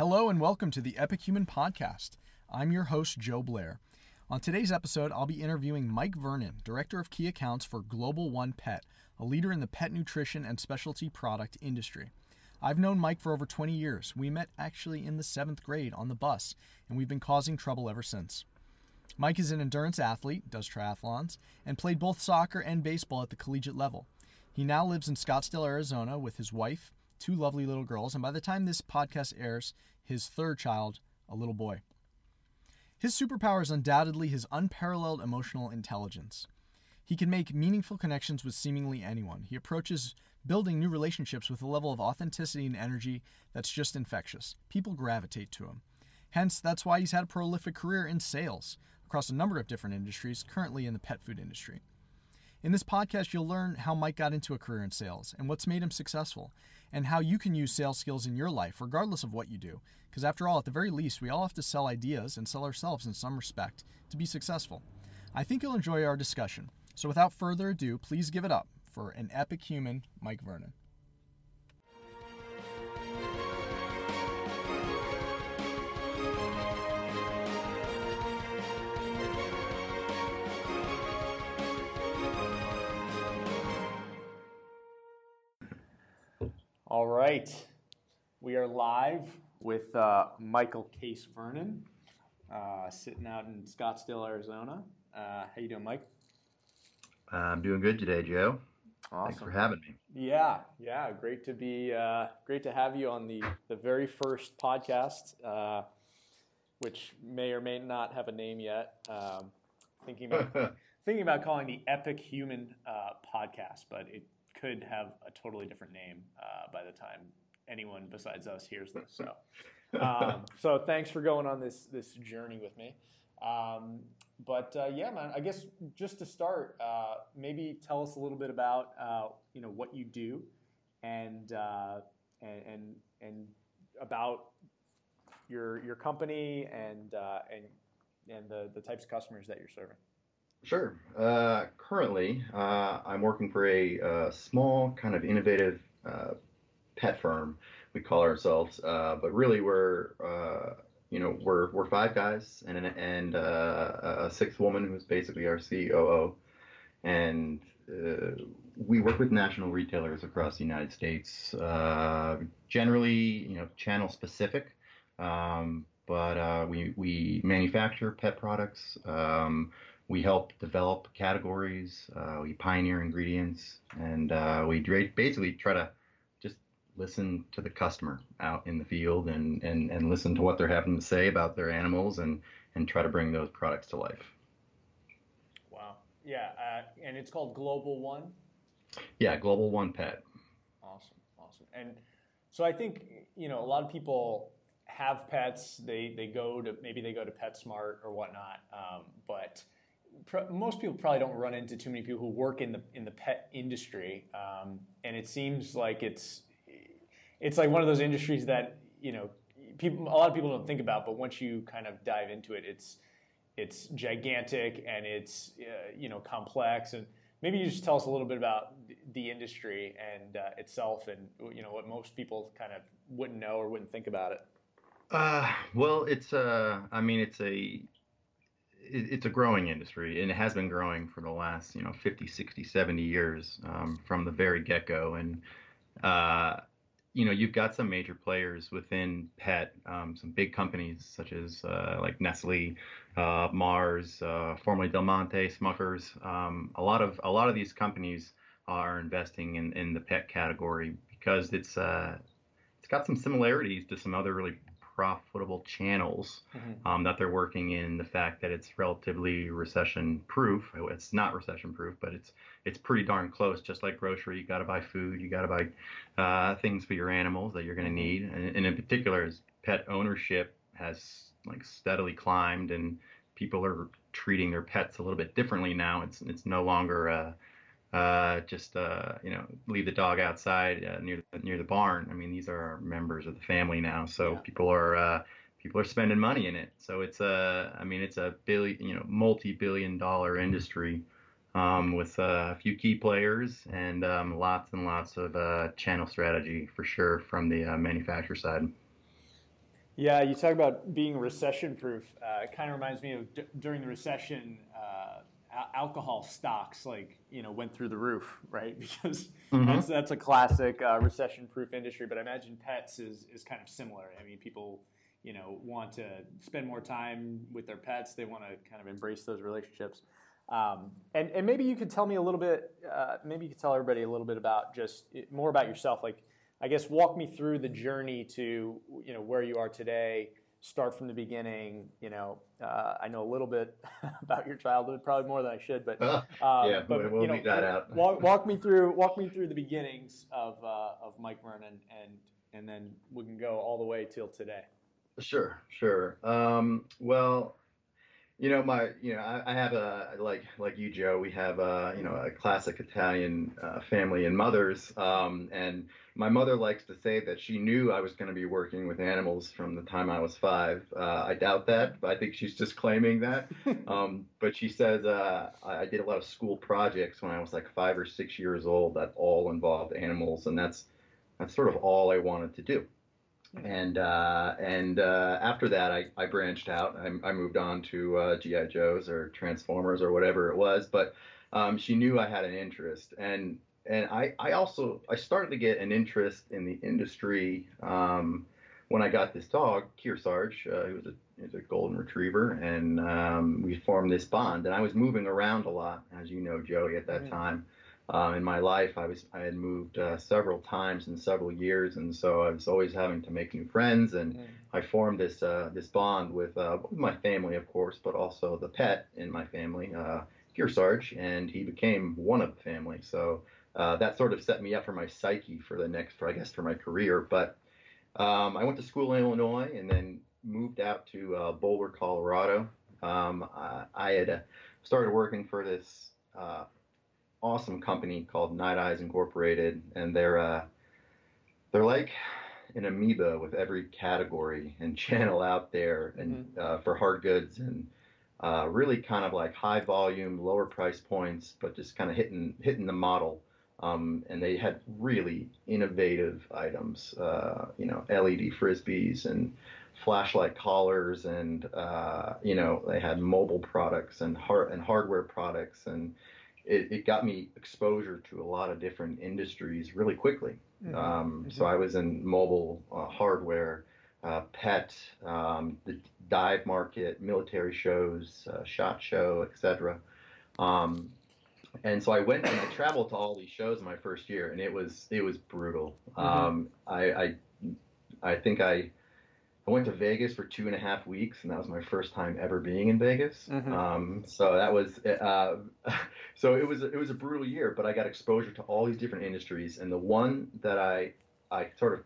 Hello and welcome to the Epic Human Podcast. I'm your host, Joe Blair. On today's episode, I'll be interviewing Mike Vernon, Director of Key Accounts for Global One Pet, a leader in the pet nutrition and specialty product industry. I've known Mike for over 20 years. We met actually in the seventh grade on the bus, and we've been causing trouble ever since. Mike is an endurance athlete, does triathlons, and played both soccer and baseball at the collegiate level. He now lives in Scottsdale, Arizona with his wife, two lovely little girls, and by the time this podcast airs, his third child, a little boy. His superpower is undoubtedly his unparalleled emotional intelligence. He can make meaningful connections with seemingly anyone. He approaches building new relationships with a level of authenticity and energy that's just infectious. People gravitate to him. Hence, that's why he's had a prolific career in sales across a number of different industries, currently in the pet food industry. In this podcast, you'll learn how Mike got into a career in sales and what's made him successful, and how you can use sales skills in your life, regardless of what you do. Because after all, at the very least, we all have to sell ideas and sell ourselves in some respect to be successful. I think you'll enjoy our discussion. So without further ado, please give it up for an epic human, Mike Vernon. All right. We are live with uh, Michael Case Vernon, uh, sitting out in Scottsdale, Arizona. Uh, how you doing, Mike? I'm doing good today, Joe. Awesome. Thanks for having me. Yeah, yeah, great to be, uh, great to have you on the the very first podcast, uh, which may or may not have a name yet. Um, thinking about thinking about calling the Epic Human uh, Podcast, but it could have a totally different name uh, by the time anyone besides us hears this. So, um, so thanks for going on this this journey with me. Um, but uh, yeah, man, I guess just to start, uh, maybe tell us a little bit about uh, you know what you do, and uh, and and and about your your company and uh, and and the the types of customers that you're serving. Sure. Uh, currently, uh, I'm working for a, uh, small, kind of innovative uh, pet firm. We call ourselves, uh, but really we're, you know, we're we're five guys and an, and a sixth woman who's basically our COO, and we work with national retailers across the United States. Generally, you know, channel specific. Um, but we, we manufacture pet products. Um, we help develop categories. Uh, we pioneer ingredients, and uh, we basically try to just listen to the customer out in the field and, and, and listen to what they're having to say about their animals and, and try to bring those products to life. Wow. Yeah, uh, and it's called Global One. Yeah, Global One Pet. Awesome, awesome. And so I think you know a lot of people have pets. They they go to maybe they go to PetSmart or whatnot, um, but pr- most people probably don't run into too many people who work in the in the pet industry. Um, and it seems like it's it's like one of those industries that you know people a lot of people don't think about, but once you kind of dive into it, it's it's gigantic and it's uh, you know complex and maybe you just tell us a little bit about the industry and uh, itself and you know what most people kind of wouldn't know or wouldn't think about it Uh, well, it's uh, I mean, it's a it's a growing industry, and it has been growing for the last you know 50, 60, 70 years um, from the very get go. And uh, you know, you've got some major players within pet, um, some big companies such as uh, like Nestle, uh, Mars, uh, formerly Del Monte, Smuckers. Um, a lot of a lot of these companies are investing in, in the pet category because it's uh, it's got some similarities to some other really profitable channels um, that they're working in. The fact that it's relatively recession proof. It's not recession proof, but it's it's pretty darn close. Just like grocery, you got to buy food, you got to buy uh, things for your animals that you're going to need, and, and in particular, as pet ownership has like steadily climbed, and people are treating their pets a little bit differently now. It's it's no longer uh, uh, just uh, you know leave the dog outside uh, near near the barn. I mean, these are members of the family now, so Yeah. people are uh, people are spending money in it. So it's a I mean it's a billion you know multi billion dollar industry um, with uh, a few key players and um, lots and lots of uh, channel strategy for sure from the uh, manufacturer side. Yeah, you talk about being recession proof. Uh, it kind of reminds me of d- during the recession, uh, alcohol stocks like you know went through the roof, right? Because mm-hmm. that's that's a classic uh, recession proof industry. But I imagine pets is is kind of similar. I mean, people you know want to spend more time with their pets. They want to kind of embrace those relationships. Um, and and maybe you could tell me a little bit. Uh, maybe you could tell everybody a little bit about just more about yourself. Like, I guess walk me through the journey to you know where you are today start from the beginning. You know, uh, I know a little bit about your childhood, probably more than I should, but um, yeah, but we'll you know, that out. walk, walk, me through walk me through the beginnings of uh, of Mike Vernon, and and then we can go all the way till today. Sure, sure. Um, well, you know, my, you know, I, I, have a like like you, Joe. We have a you know a classic Italian uh, family and mothers, um, and my mother likes to say that she knew I was going to be working with animals from the time I was five. Uh, I doubt that, but I think she's just claiming that. um, but she says uh, I did a lot of school projects when I was like five or six years old that all involved animals, and that's that's sort of all I wanted to do and uh, and uh, after that, I, I branched out. I, I moved on to uh, GI Joes or Transformers or whatever it was. But um, she knew I had an interest, and and I, I also I started to get an interest in the industry um, when I got this dog, Kearsarge. Uh, he was a he was a golden retriever, and um, we formed this bond. And I was moving around a lot, as you know, Joey, at that time. Um, in my life, I was I had moved uh, several times in several years, and so I was always having to make new friends. And mm. I formed this uh, this bond with, uh, my family, of course, but also the pet in my family, uh, Kearsarge, and he became one of the family. So uh, that sort of set me up for my psyche for the next, for, I guess, for my career. But um, I went to school in Illinois, and then moved out to uh, Boulder, Colorado. Um, I, I, had started working for this awesome company called Nite Ize Incorporated, and they're uh, they're like an amoeba with every category and channel out there, and mm-hmm. uh, for hard goods and uh, really kind of like high volume, lower price points, but just kind of hitting hitting the model. Um, and they had really innovative items, uh, you know, LED frisbees and flashlight collars, and uh, you know, they had mobile products and hard and hardware products and it, it got me exposure to a lot of different industries really quickly. Mm-hmm. Um, mm-hmm. So I was in mobile uh, hardware, uh, pet, um, the dive market, military shows, uh, shot show, etc. Um, and so I went and I traveled to all these shows in my first year, and it was it was brutal. Mm-hmm. Um, I, I I think I I went to Vegas for two and a half weeks, and that was my first time ever being in Vegas. Mm-hmm. Um, so that was, uh, so it was it was a brutal year, but I got exposure to all these different industries, and the one that I I sort of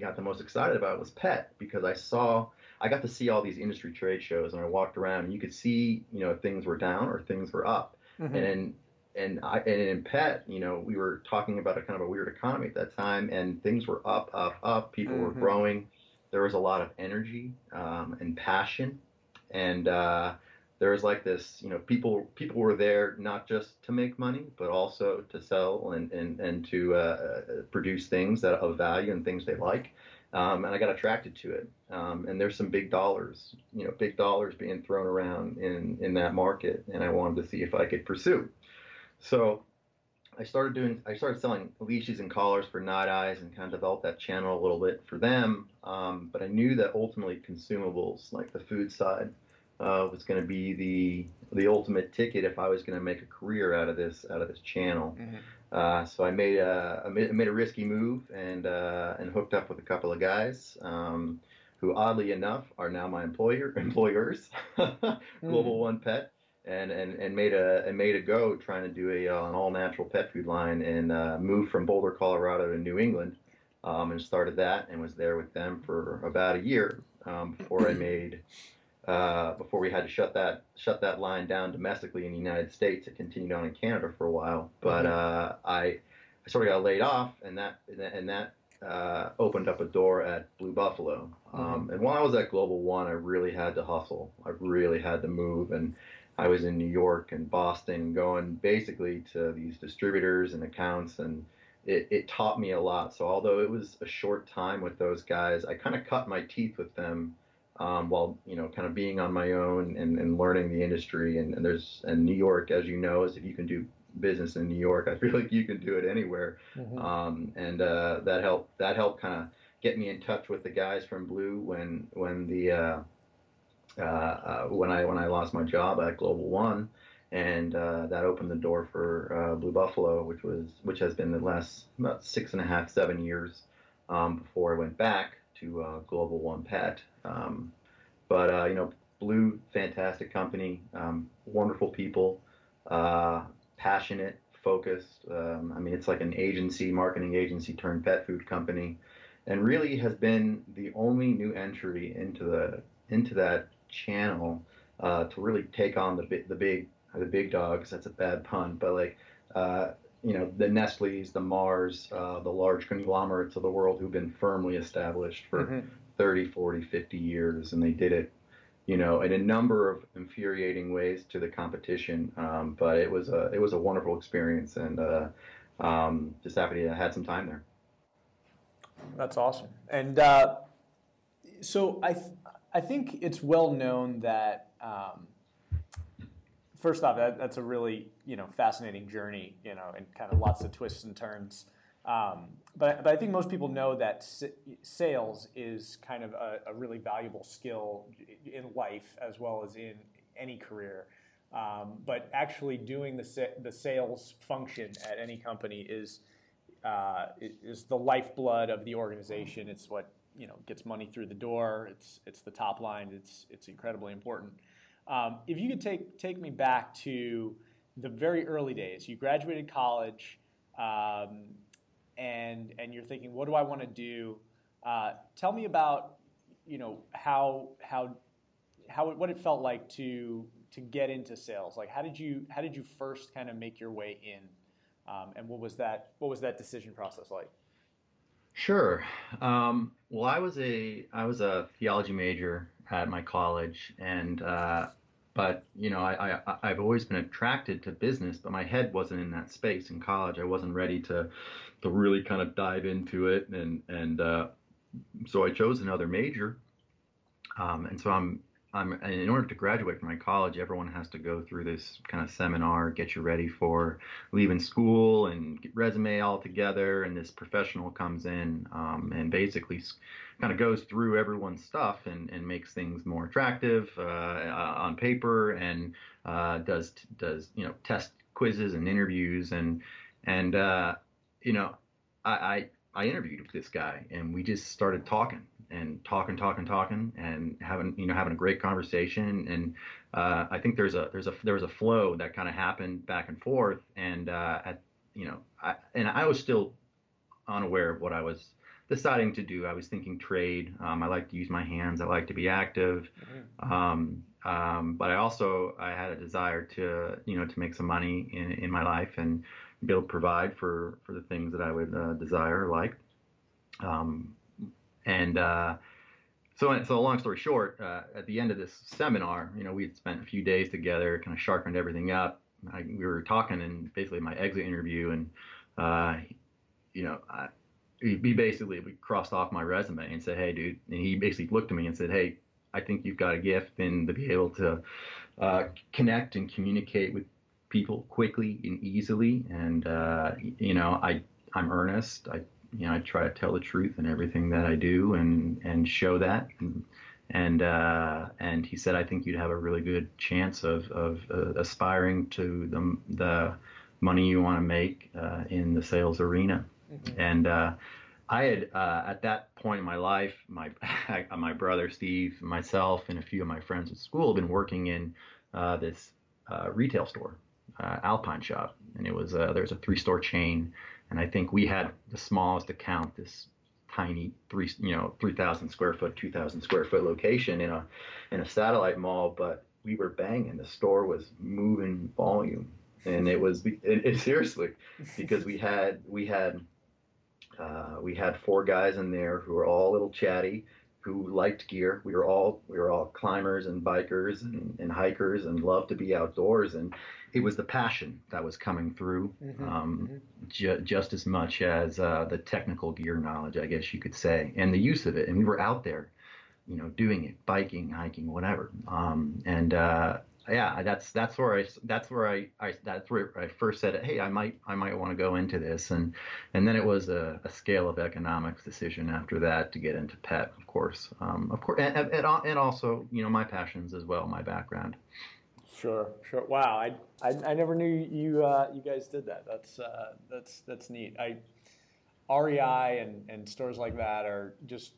got the most excited about was pet because I saw I got to see all these industry trade shows, and I walked around, and you could see you know things were down or things were up, mm-hmm. and and I and in pet, you know, we were talking about a kind of a weird economy at that time, and things were up, up, up. People mm-hmm. were growing there was a lot of energy um, and passion, and uh, there was like this, you know, people people were there not just to make money, but also to sell and and and to uh, uh, produce things that of value and things they like. Um, and I got attracted to it. Um, and there's some big dollars, you know, big dollars being thrown around in in that market, and I wanted to see if I could pursue. So I started doing I started selling leashes and collars for Nite Ize and kind of developed that channel a little bit for them. Um, but I knew that ultimately consumables like the food side uh, was going to be the the ultimate ticket if I was going to make a career out of this out of this channel. Mm-hmm. Uh, so I made a I made a risky move and uh, and hooked up with a couple of guys. Um, who oddly enough are now my employer employers, Global mm. One Pet, and, and, and made a and made a go trying to do a uh, an all natural pet food line and uh, moved from Boulder, Colorado to New England, um, and started that and was there with them for about a year um, before I made uh, before we had to shut that shut that line down domestically in the United States. It continued on in Canada for a while, but mm-hmm. uh, I I sort of got laid off, and that and that uh, opened up a door at Blue Buffalo. Um, mm-hmm. And while I was at Global One, I really had to hustle. I really had to move, and I was in New York and Boston, going basically to these distributors and accounts and it, it taught me a lot. So although it was a short time with those guys, I kind of cut my teeth with them um, while you know kind of being on my own and, and learning the industry. And, and there's and New York, as you know, is if you can do business in New York, I feel like you can do it anywhere. Mm-hmm. Um, and uh, that helped that helped kind of get me in touch with the guys from Blue when when the uh, uh, uh, when I when I lost my job at Global One and uh, that opened the door for uh, Blue Buffalo, which was which has been the last about six and a half, seven years um, before I went back to uh, Global One Pet. Um, but uh, you know, Blue, fantastic company, um, wonderful people, passionate, focused. Um, I mean, it's like an agency, marketing agency turned pet food company, and really has been the only new entry into the into that channel uh, to really take on the the big the big dogs. That's a bad pun, but like uh, you know the Nestle's, the Mars, uh, the large conglomerates of the world who've been firmly established for mm-hmm. 30, 40, 50 years, and they did it, you know, in a number of infuriating ways to the competition. Um, but it was a it was a wonderful experience, and uh, um, just happy to have had some time there. That's awesome, and uh, so I th- I think it's well known that. Um, first off, that, that's a really you know fascinating journey, you know, and kind of lots of twists and turns. Um, but, but I think most people know that sales is kind of a, a, really valuable skill in life as well as in any career. Um, but actually doing the, the sales function at any company is, uh, is the lifeblood of the organization. It's what you know gets money through the door. It's, it's the top line. It's, it's incredibly important. Um, if you could take take me back to the very early days, you graduated college, um, and and you're thinking, what do I want to do? Uh, tell me about you know how how how what it felt like to to get into sales. Like how did you how did you first kind of make your way in, um, and what was that what was that decision process like? Sure. Um, well, I was a I was a theology major at my college, and uh, but you know I, I I've always been attracted to business, but my head wasn't in that space in college. I wasn't ready to to really kind of dive into it, and and uh, so I chose another major, um, and so I'm I'm in order to graduate from my college, everyone has to go through this kind of seminar, get you ready for leaving school and resume all together. And this professional comes in um, and basically kind of goes through everyone's stuff and, and makes things more attractive uh on paper and uh, does does you know test quizzes and interviews and and uh, you know I, I I interviewed this guy and we just started talking and talking, talking, talking, and having you know having a great conversation. And uh, I think there's a there's a there was a flow that kind of happened back and forth. And uh, at you know, I, and I was still unaware of what I was deciding to do. I was thinking trade. Um, I like to use my hands. I like to be active. Mm-hmm. Um, um, but I also I had a desire to you know to make some money in, in my life and be able to provide for for the things that I would uh, desire or like. Um, and uh, so, so long story short, uh, at the end of this seminar, you know, we had spent a few days together, kind of sharpened everything up. I, we were talking in basically my exit interview, and uh, you know, I, he basically we crossed off my resume and said, "Hey, dude," and he basically looked at me and said, "Hey, I think you've got a gift and to be able to uh, connect and communicate with people quickly and easily. And uh, you know, I I'm earnest. I you know, I try to tell the truth in everything that I do and and show that. And and, uh, and he said, I think you'd have a really good chance of of uh, aspiring to the the money you want to make uh, in the sales arena. Mm-hmm. And uh, I had uh, at that point in my life, my my brother Steve, myself, and a few of my friends at school had been working in uh, this retail store, Alpine Shop, and it was there's a three store chain and I think we had the smallest account, this tiny three, you know, 3,000 square foot, 2,000 square foot location in a in a satellite mall, but we were banging. The store was moving volume, and it was it, it, seriously because we had we had uh, we had four guys in there who were all a little chatty, who liked gear. We were all we were all climbers and bikers and, and hikers and loved to be outdoors. And it was the passion that was coming through mm-hmm, um, mm-hmm. Ju- just as much as uh, the technical gear knowledge, I guess you could say, and the use of it. And we were out there, you know, doing it, biking, hiking, whatever. Um, and uh, yeah, that's that's where I that's where I, I that's where I first said, hey, I might I might want to go into this, and and then it was a, a scale of economics decision after that to get into pet, of course, um, of course, and, and, and also you know my passions as well, my background. Sure, sure. Wow, I I, I never knew you uh, you guys did that. That's uh, that's that's neat. I REI and and stores like that are just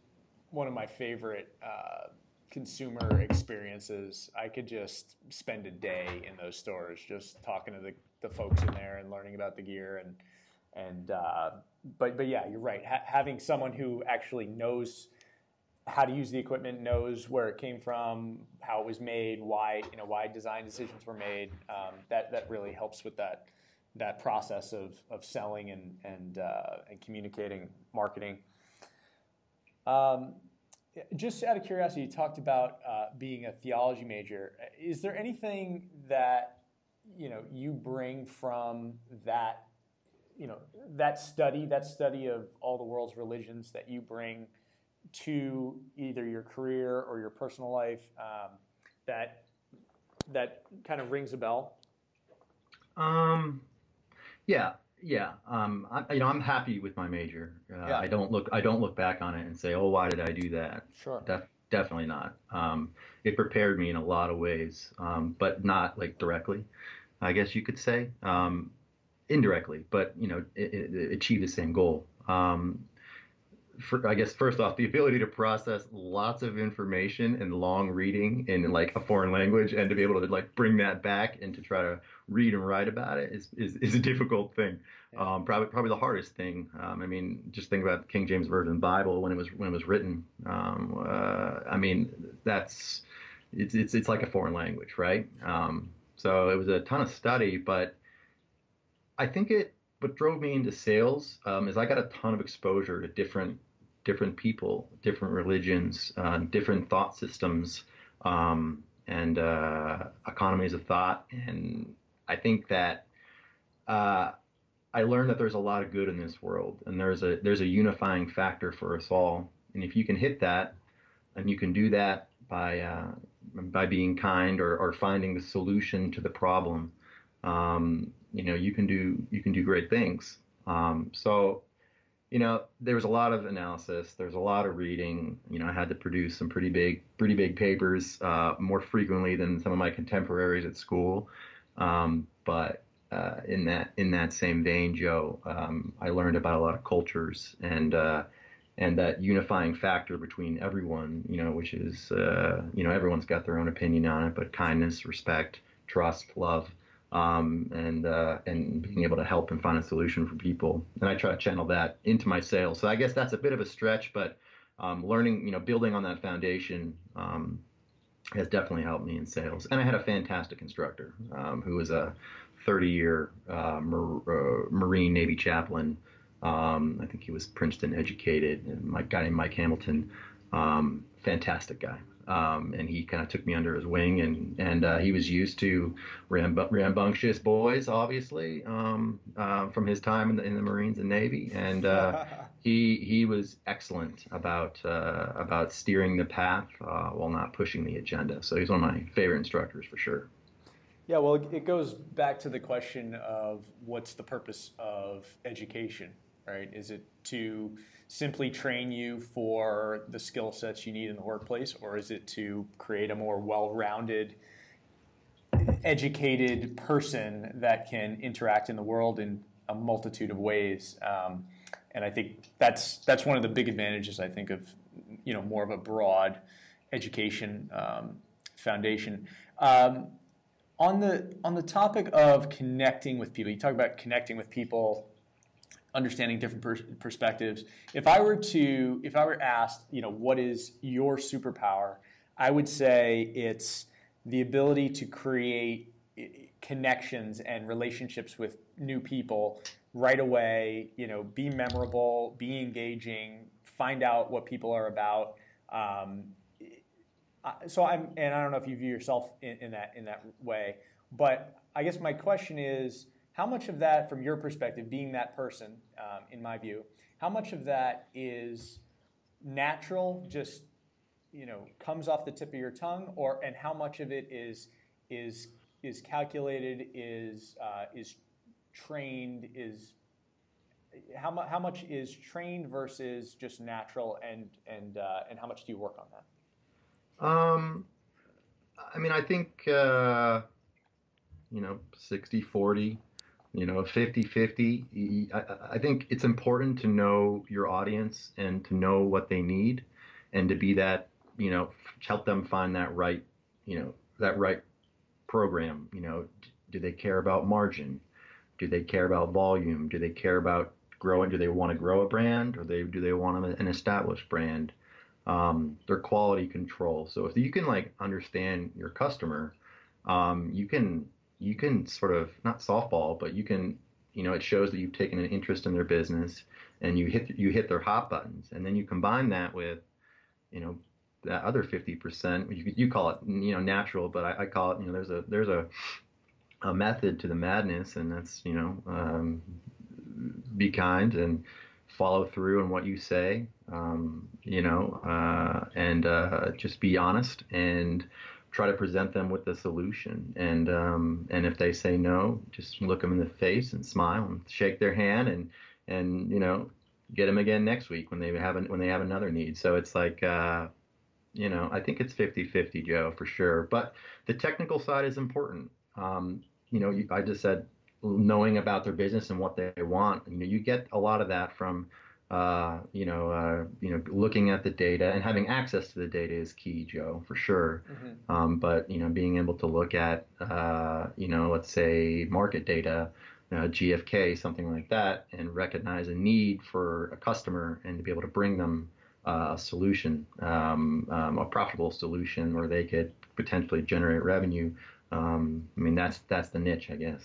one of my favorite. Uh, consumer experiences. I could just spend a day in those stores just talking to the, the folks in there and learning about the gear and and uh, but but yeah, you're right. Ha- having someone who actually knows how to use the equipment, knows where it came from, how it was made, why you know why design decisions were made. Um, that that really helps with that that process of of selling and and uh, and communicating, marketing. Um, just out of curiosity, you talked about uh, being a theology major. Is there anything that you know you bring from that you know that study, that study of all the world's religions that you bring to either your career or your personal life um, that that kind of rings a bell? Um, yeah, yeah, um, I, you know, I'm happy with my major. Uh, yeah. I don't look, I don't look back on it and say, oh, why did I do that? Sure. Def- definitely not. Um, it prepared me in a lot of ways, um, but not like directly, I guess you could say, um, indirectly, but you know, it, it achieved the same goal. Um, for, I guess first off, the ability to process lots of information and long reading in like a foreign language, and to be able to like bring that back and to try to read and write about it is is, is a difficult thing. Um, probably probably the hardest thing. Um, I mean, just think about the King James Version Bible when it was when it was written. Um, uh, I mean, that's it's, it's it's like a foreign language, right? Um, so it was a ton of study, but I think it what drove me into sales um, is I got a ton of exposure to different different people, different religions, uh, different thought systems, um, and uh, economies of thought. And I think that uh, I learned that there's a lot of good in this world, and there's a there's a unifying factor for us all. And if you can hit that, and you can do that by uh, by being kind or, or finding the solution to the problem, um, you know, you can do you can do great things. Um, so you know, there was a lot of analysis. There's a lot of reading. You know, I had to produce some pretty big, pretty big papers uh, more frequently than some of my contemporaries at school. Um, but uh, in that in that same vein, Joe, um, I learned about a lot of cultures and uh, and that unifying factor between everyone. You know, which is uh, you know everyone's got their own opinion on it, but kindness, respect, trust, love um, and uh, and being able to help and find a solution for people. And I try to channel that into my sales. So I guess that's a bit of a stretch, but um, learning, you know, building on that foundation um, has definitely helped me in sales. And I had a fantastic instructor um, who was a 30-year uh, Mar- uh, Marine Navy chaplain. Um, I think he was Princeton educated. And my guy named Mike Hamilton, um, fantastic guy. Um, and he kind of took me under his wing, and and uh, he was used to ramb- rambunctious boys, obviously, um, uh, from his time in the, in the Marines and Navy, and uh, he he was excellent about uh, about steering the path uh, while not pushing the agenda. So he's one of my favorite instructors for sure. Yeah, well, it goes back to the question of what's the purpose of education, right? Is it to simply train you for the skill sets you need in the workplace, or is it to create a more well rounded, educated person that can interact in the world in a multitude of ways? Um, and I think that's that's one of the big advantages I think of you know more of a broad education um, foundation. Um, on the on the topic of connecting with people, you talk about connecting with people understanding different per- perspectives. If I were to, if I were asked, you know, what is your superpower? I would say it's the ability to create eh, connections and relationships with new people right away. You know, be memorable, be engaging, find out what people are about. Um, so I'm, and I don't know if you view yourself in, in, that in that way, but I guess my question is, how much of that, from your perspective, being that person, um, in my view, how much of that is natural, just you know, comes off the tip of your tongue, or and how much of it is is is calculated, is uh, is trained, is how, mu- how much is trained versus just natural, and and uh, and how much do you work on that? Um, I mean, I think, uh, you know, 60 40, you know, 50 50. I, I think it's important to know your audience and to know what they need and to be that, you know, help them find that right, you know, that right program. You know, do they care about margin? Do they care about volume? Do they care about growing? Do they want to grow a brand or they do they want an established brand? um, their quality control. So if you can like understand your customer, um, you can you can sort of not softball, but you can you know it shows that you've taken an interest in their business and you hit you hit their hot buttons, and then you combine that with you know that other 50%. You you call it you know natural, but I, I call it you know there's a there's a a method to the madness, and that's you know um, be kind and follow through on what you say, um, you know, uh, and uh, just be honest and try to present them with the solution. And um, and if they say no, just look them in the face and smile and shake their hand and and you know get them again next week when they have an, when they have another need. So it's like. Uh, you know, I think it's 50-50, Joe, for sure. But the technical side is important. Um, you know, I just said knowing about their business and what they want. You know, you get a lot of that from, uh, you know, uh, you know, looking at the data and having access to the data is key, Joe, for sure. Mm-hmm. Um, but you know, being able to look at, uh, you know, let's say market data, uh, GFK, something like that, and recognize a need for a customer and to be able to bring them uh, a solution, um, um, a profitable solution where they could potentially generate revenue. Um, I mean, that's that's the niche, I guess.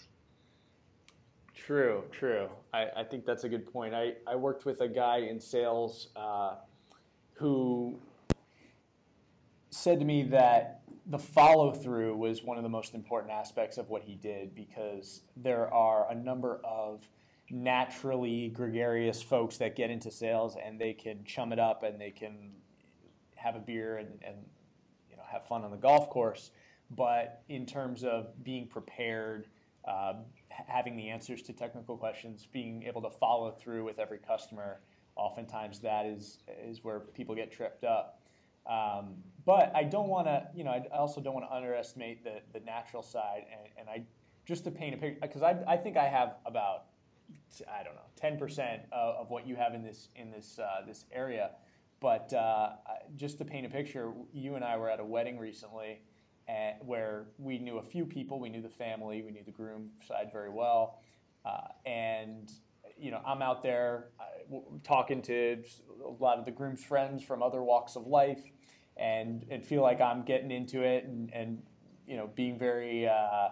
True, true. I, I think that's a good point. I, I worked with a guy in sales uh, who said to me that the follow through was one of the most important aspects of what he did because there are a number of naturally gregarious folks that get into sales and they can chum it up and they can have a beer and, and you know have fun on the golf course. But in terms of being prepared, uh, having the answers to technical questions, being able to follow through with every customer, oftentimes that is is where people get tripped up. Um, but I don't want to, you know, I also don't want to underestimate the the natural side, and, and I just to paint a picture because I, I think I have about I don't know ten percent of, of, what you have in this in this uh, this area. But uh, just to paint a picture, you and I were at a wedding recently and where we knew a few people, we knew the family, we knew the groom side very well, uh, and you know I'm out there uh, talking to a lot of the groom's friends from other walks of life, and and feel like I'm getting into it and and you know being very uh, uh,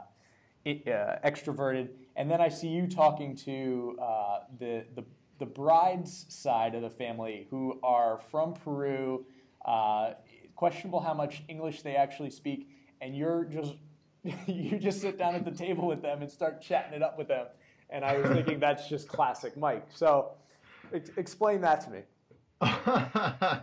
extroverted, and then I see you talking to uh, the the the bride's side of the family who are from Peru. Uh, questionable how much English they actually speak and you're just you just sit down at the table with them and start chatting it up with them. And I was thinking that's just classic Mike. So ex- explain that to me.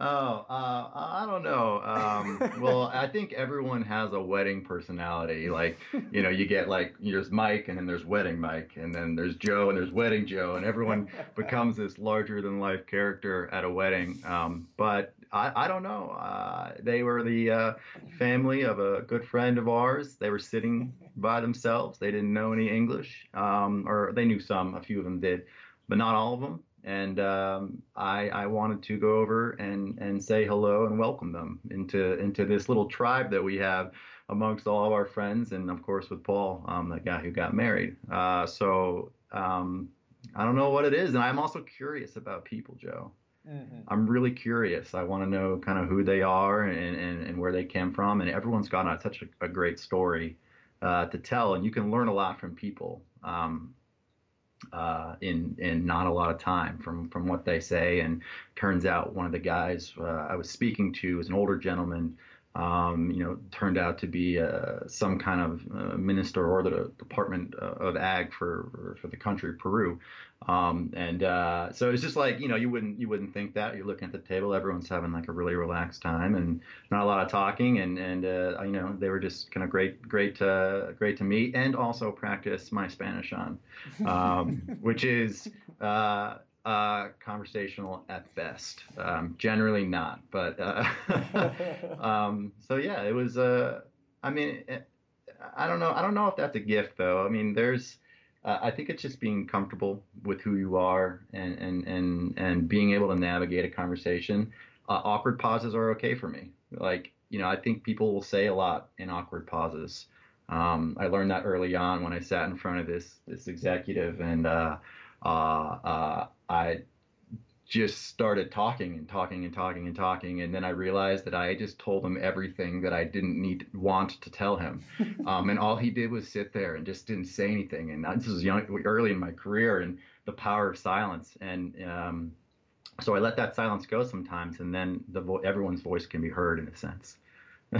Oh, uh, I don't know. Um, well, I think everyone has a wedding personality. Like, you know, you get like there's Mike, and then there's wedding Mike, and then there's Joe, and there's wedding Joe, and everyone becomes this larger than life character at a wedding. Um, but I, I don't know. Uh, they were the uh, family of a good friend of ours. They were sitting by themselves. They didn't know any English, um, or they knew some. A few of them did, but not all of them and um, I, I, wanted to go over and, and say hello and welcome them into into this little tribe that we have amongst all of our friends, and of course with Paul, um, the guy who got married. Uh, so um, I don't know what it is, and I'm also curious about people, Joe. Mm-hmm. I'm really curious. I want to know kind of who they are and, and, and where they came from, and everyone's got such a, a great story uh, to tell, and you can learn a lot from people. Um, uh, in in not a lot of time from from what they say. And turns out one of the guys uh, I was speaking to was an older gentleman. Um, you know, turned out to be uh, some kind of uh, minister or the Department of Ag for for the country Peru, um, and uh, so it's just like you know you wouldn't you wouldn't think that. You're looking at the table. Everyone's having like a really relaxed time and not a lot of talking. And and uh, you know they were just kind of great great uh, great to meet and also practice my Spanish on, um, which is uh, uh, conversational at best. Um, generally not, but uh, um, so yeah, it was. Uh, I mean, I don't know. I don't know if that's a gift though. I mean, there's uh, I think it's just being comfortable with who you are and and and and being able to navigate a conversation. Uh, awkward pauses are okay for me. Like you know, I think people will say a lot in awkward pauses. Um, I learned that early on when I sat in front of this this executive, and uh, uh, I just started talking and talking and talking and talking and then i realized that i just told him everything that i didn't need want to tell him. Um, and all he did was sit there and just didn't say anything. And this was young early in my career and the power of silence. And um, so i let that silence go sometimes and then the vo- everyone's voice can be heard in a sense.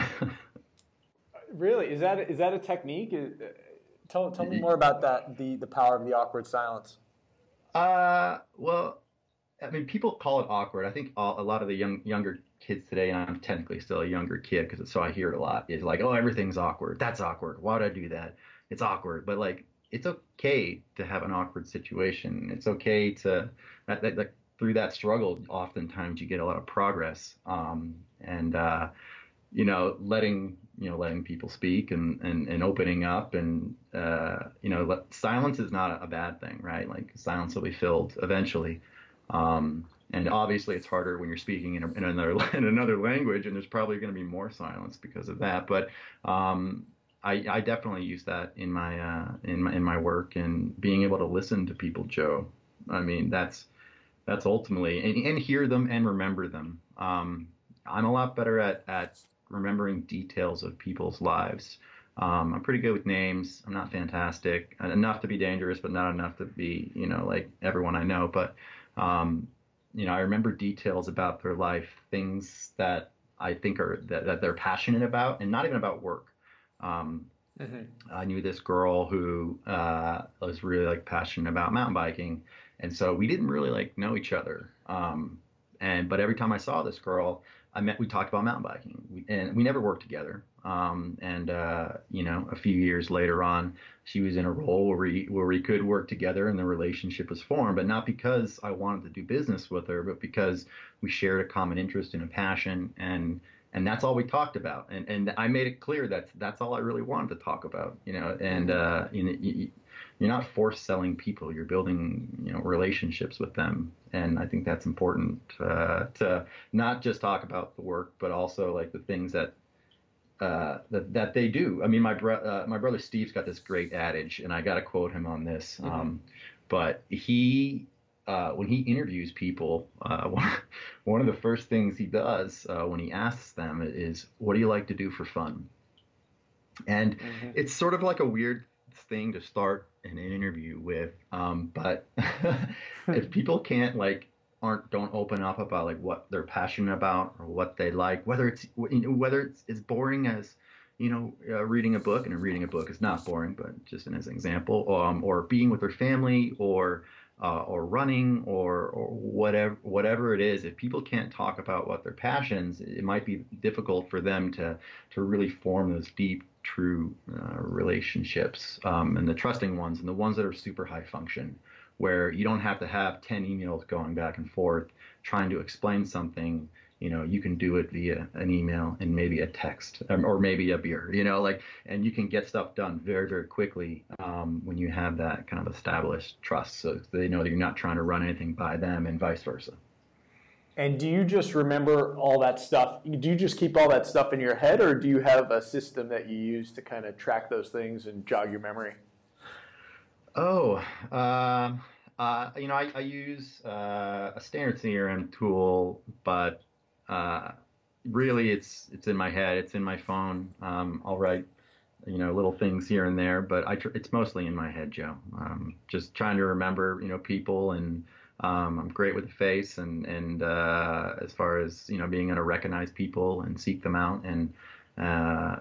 Really? Is that is that a technique? Uh, tell, tell me more about that the the power of the awkward silence uh well I mean, people call it awkward. I think all, a lot of the young younger kids today, and I'm technically still a younger kid because so I hear it a lot. Is like, oh, everything's awkward. That's awkward. Why would I do that? It's awkward. But like, it's okay to have an awkward situation. It's okay to that, that, that through that struggle. Oftentimes, you get a lot of progress. Um, and uh, you know, letting you know letting people speak and and, and opening up and uh, you know, let, silence is not a bad thing, right? Like silence will be filled eventually. Um, and obviously, it's harder when you're speaking in, a, in another in another language, and there's probably going to be more silence because of that. But um, I, I, definitely use that in my uh, in my in my work and being able to listen to people, Joe. I mean, that's that's ultimately and, and hear them and remember them. Um, I'm a lot better at at remembering details of people's lives. Um, I'm pretty good with names. I'm not fantastic enough to be dangerous, but not enough to be, you know, like everyone I know. But um, you know, I remember details about their life, things that I think are that, that they're passionate about, and not even about work. Um, mm-hmm. I knew this girl who uh, was really like passionate about mountain biking, and so we didn't really like know each other. Um, and but every time I saw this girl, I met. We talked about mountain biking, we, and we never worked together. Um, and uh, you know, a few years later on, she was in a role where we where we could work together, and the relationship was formed. But not because I wanted to do business with her, but because we shared a common interest and a passion, and and that's all we talked about. And and I made it clear that that's all I really wanted to talk about. You know, and uh, you know, you're not force selling people. You're building you know relationships with them, and I think that's important uh, to not just talk about the work, but also like the things that uh, that that they do. I mean, my bro- uh, my brother Steve's got this great adage, and I got to quote him on this. Mm-hmm. Um, but he, uh, when he interviews people, uh, one, one of the first things he does uh, when he asks them is, "What do you like to do for fun?" And mm-hmm. it's sort of like a weird thing to start an interview with, um, but if people can't like aren't don't open up about like what they're passionate about or what they like whether it's whether it's as boring as you know uh, reading a book and reading a book is not boring but just as an example um, or being with their family or uh, or running or or whatever whatever it is if people can't talk about what their passions it might be difficult for them to to really form those deep true uh, relationships um, and the trusting ones and the ones that are super high function where you don't have to have 10 emails going back and forth trying to explain something. You know you can do it via an email and maybe a text um, or maybe a beer you know like and you can get stuff done very very quickly um, when you have that kind of established trust so they know that you're not trying to run anything by them and vice versa and do you just remember all that stuff do you just keep all that stuff in your head or do you have a system that you use to kind of track those things and jog your memory Oh, uh, uh, you know, I, I use uh, a standard CRM tool, but uh, really, it's it's in my head. It's in my phone. Um, I'll write, you know little things here and there, but I tr- it's mostly in my head, Joe. Um, just trying to remember you know people and um, I'm great with the face and and uh, as far as you know being able to recognize people and seek them out and uh,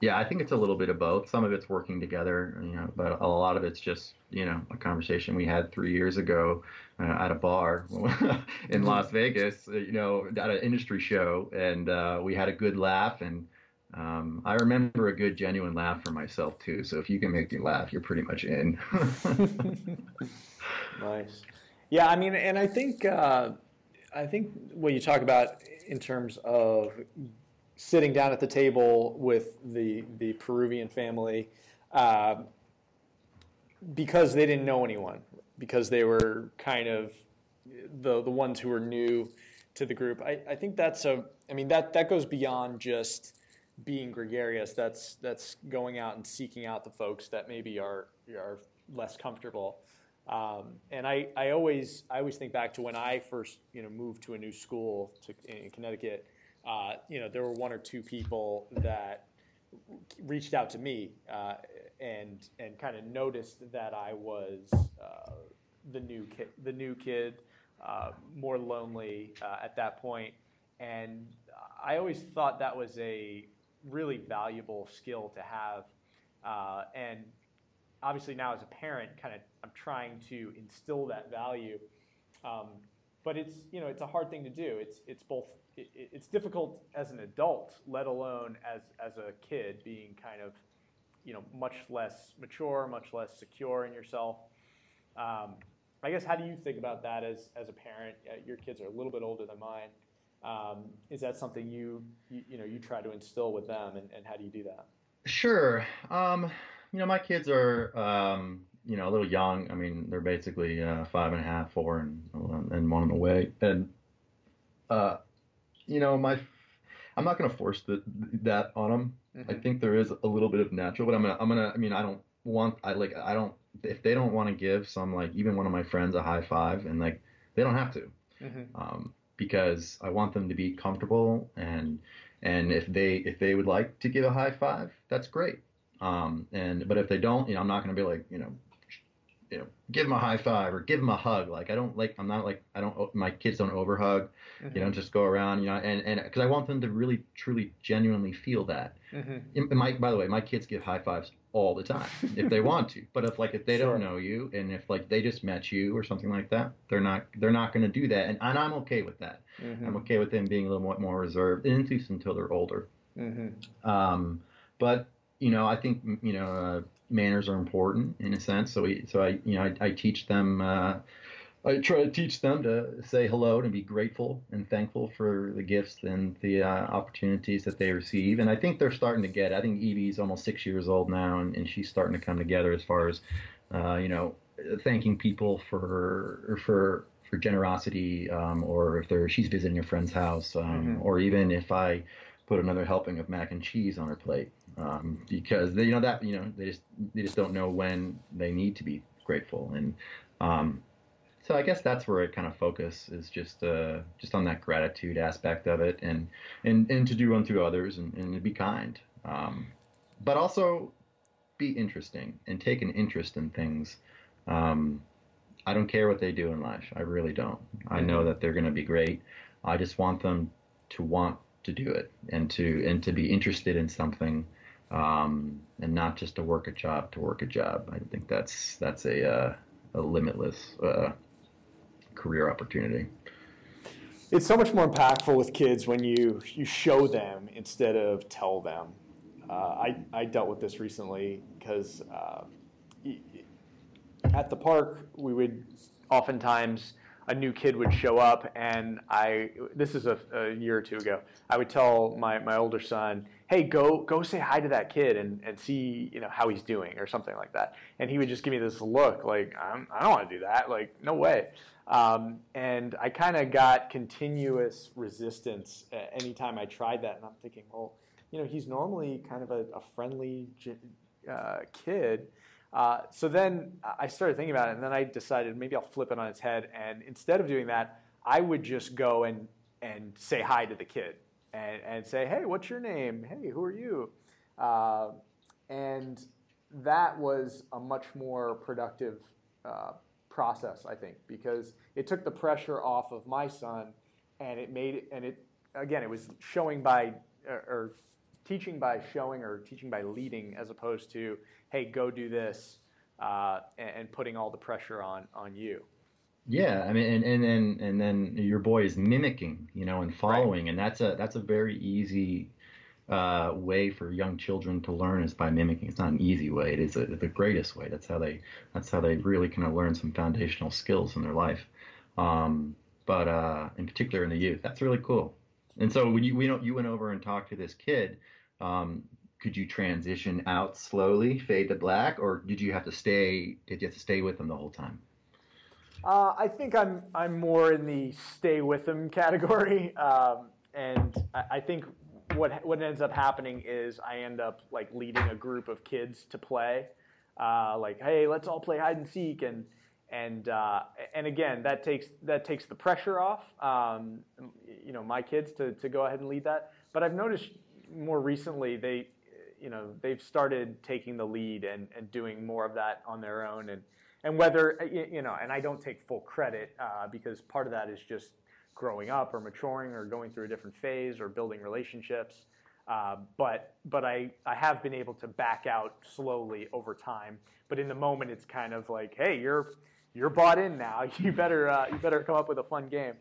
yeah, I think it's a little bit of both. Some of it's working together, you know, but a lot of it's just you know a conversation we had three years ago uh, at a bar in Las Vegas, you know, at an industry show, and uh, we had a good laugh and. Um, I remember a good, genuine laugh for myself too. So if you can make me laugh, you're pretty much in. nice. Yeah, I mean, and I think uh, I think what you talk about in terms of sitting down at the table with the the Peruvian family uh, because they didn't know anyone, because they were kind of the the ones who were new to the group. I, I think that's a I mean that that goes beyond just being gregarious. That's that's going out and seeking out the folks that maybe are are less comfortable. Um, and I, I always I always think back to when I first you know moved to a new school to, in Connecticut. Uh, you know there were one or two people that reached out to me uh, and and kind of noticed that I was uh, the new kid the new kid uh, more lonely uh, at that point. and I always thought that was a really valuable skill to have uh, and obviously now as a parent, kind of I'm trying to instill that value. Um, but it's you know it's a hard thing to do. It's it's both it, it's difficult as an adult, let alone as as a kid, being kind of you know much less mature, much less secure in yourself. Um, I guess how do you think about that as as a parent? Uh, your kids are a little bit older than mine. Um, is that something you, you, you know you try to instill with them, and, and how do you do that? Sure. Um, you know, my kids are, um, you know, a little young. I mean, they're basically uh, five and a half, four, and and one on the way. And, uh, you know, my, I'm not gonna force the, that on them. Mm-hmm. I think there is a little bit of natural, but I'm gonna, I'm gonna. I mean, I don't want, I like, I don't. If they don't want to give some, like, even one of my friends a high five, and like, they don't have to, mm-hmm. um, because I want them to be comfortable and. And if they if they would like to give a high five, that's great. Um, and but if they don't, you know, I'm not going to be like, you know, you know, give them a high five or give them a hug. Like I don't like, I'm not like, I don't, my kids don't overhug, mm-hmm. you know, just go around, you know, and, and cause I want them to really, truly, genuinely feel that. Mm-hmm. My, by the way, my kids give high fives all the time if they want to, but if like, if they sure. don't know you and if like they just met you or something like that, they're not, they're not going to do that. And, and I'm okay with that. Mm-hmm. I'm okay with them being a little more, more reserved, at least until they're older. Mm-hmm. Um, but you know, I think you know uh, manners are important in a sense. So we, so I, you know, I, I teach them. Uh, I try to teach them to say hello and be grateful and thankful for the gifts and the uh, opportunities that they receive. And I think they're starting to get. I think Evie's almost six years old now, and, and she's starting to come together as far as, uh, you know, thanking people for for for generosity, um, or if they're she's visiting a friend's house, um, mm-hmm. or even if I put another helping of mac and cheese on her plate um, because they, you know that you know they just they just don't know when they need to be grateful. And um, so I guess that's where I kind of focus is just uh, just on that gratitude aspect of it and and and to do unto others and, and to be kind. Um, but also be interesting and take an interest in things. Um, I don't care what they do in life. I really don't. I know that they're going to be great. I just want them to want to do it and to and to be interested in something um, and not just to work a job to work a job. I think that's that's a uh, a limitless uh, career opportunity. It's so much more impactful with kids when you you show them instead of tell them. Uh, I I dealt with this recently because uh, at the park we would oftentimes a new kid would show up and I this is a, a, year or two ago I would tell my, my older son hey go go say hi to that kid and, and see you know how he's doing or something like that. And he would just give me this look like I'm, I do not want to do that like no way. Um, and I kind of got continuous resistance anytime I tried that and I'm thinking well you know he's normally kind of a, a friendly uh, kid uh, so then I started thinking about it, and then I decided maybe I'll flip it on its head. And instead of doing that, I would just go and, and say hi to the kid and, and say, hey, what's your name? Hey, who are you? Uh, and that was a much more productive uh, process, I think, because it took the pressure off of my son, and it made it, and it again, it was showing by or, or teaching by showing or teaching by leading, as opposed to hey, go do this, uh, and, and putting all the pressure on on you. Yeah, I mean, and and then and then your boy is mimicking, you know, and following, right. and that's a that's a very easy uh, way for young children to learn is by mimicking. It's not an easy way. It is a, the greatest way. That's how they that's how they really kind of learn some foundational skills in their life. Um, but uh, in particular in the youth, that's really cool. And so when you we don't you went over and talked to this kid, um, could you transition out slowly, fade to black, or did you have to stay? Did you have to stay with them the whole time? Uh, I think I'm I'm more in the stay with them category, um, and I, I think what what ends up happening is I end up like leading a group of kids to play, uh, like hey, let's all play hide and seek, and and uh, and again that takes that takes the pressure off, um, you know, my kids to to go ahead and lead that. But I've noticed more recently they, you know, they've started taking the lead and and doing more of that on their own, and and whether you know, and I don't take full credit uh, because part of that is just growing up or maturing or going through a different phase or building relationships. Uh, but but I, I have been able to back out slowly over time. But in the moment, it's kind of like, hey, you're you're bought in now. You better uh, you better come up with a fun game.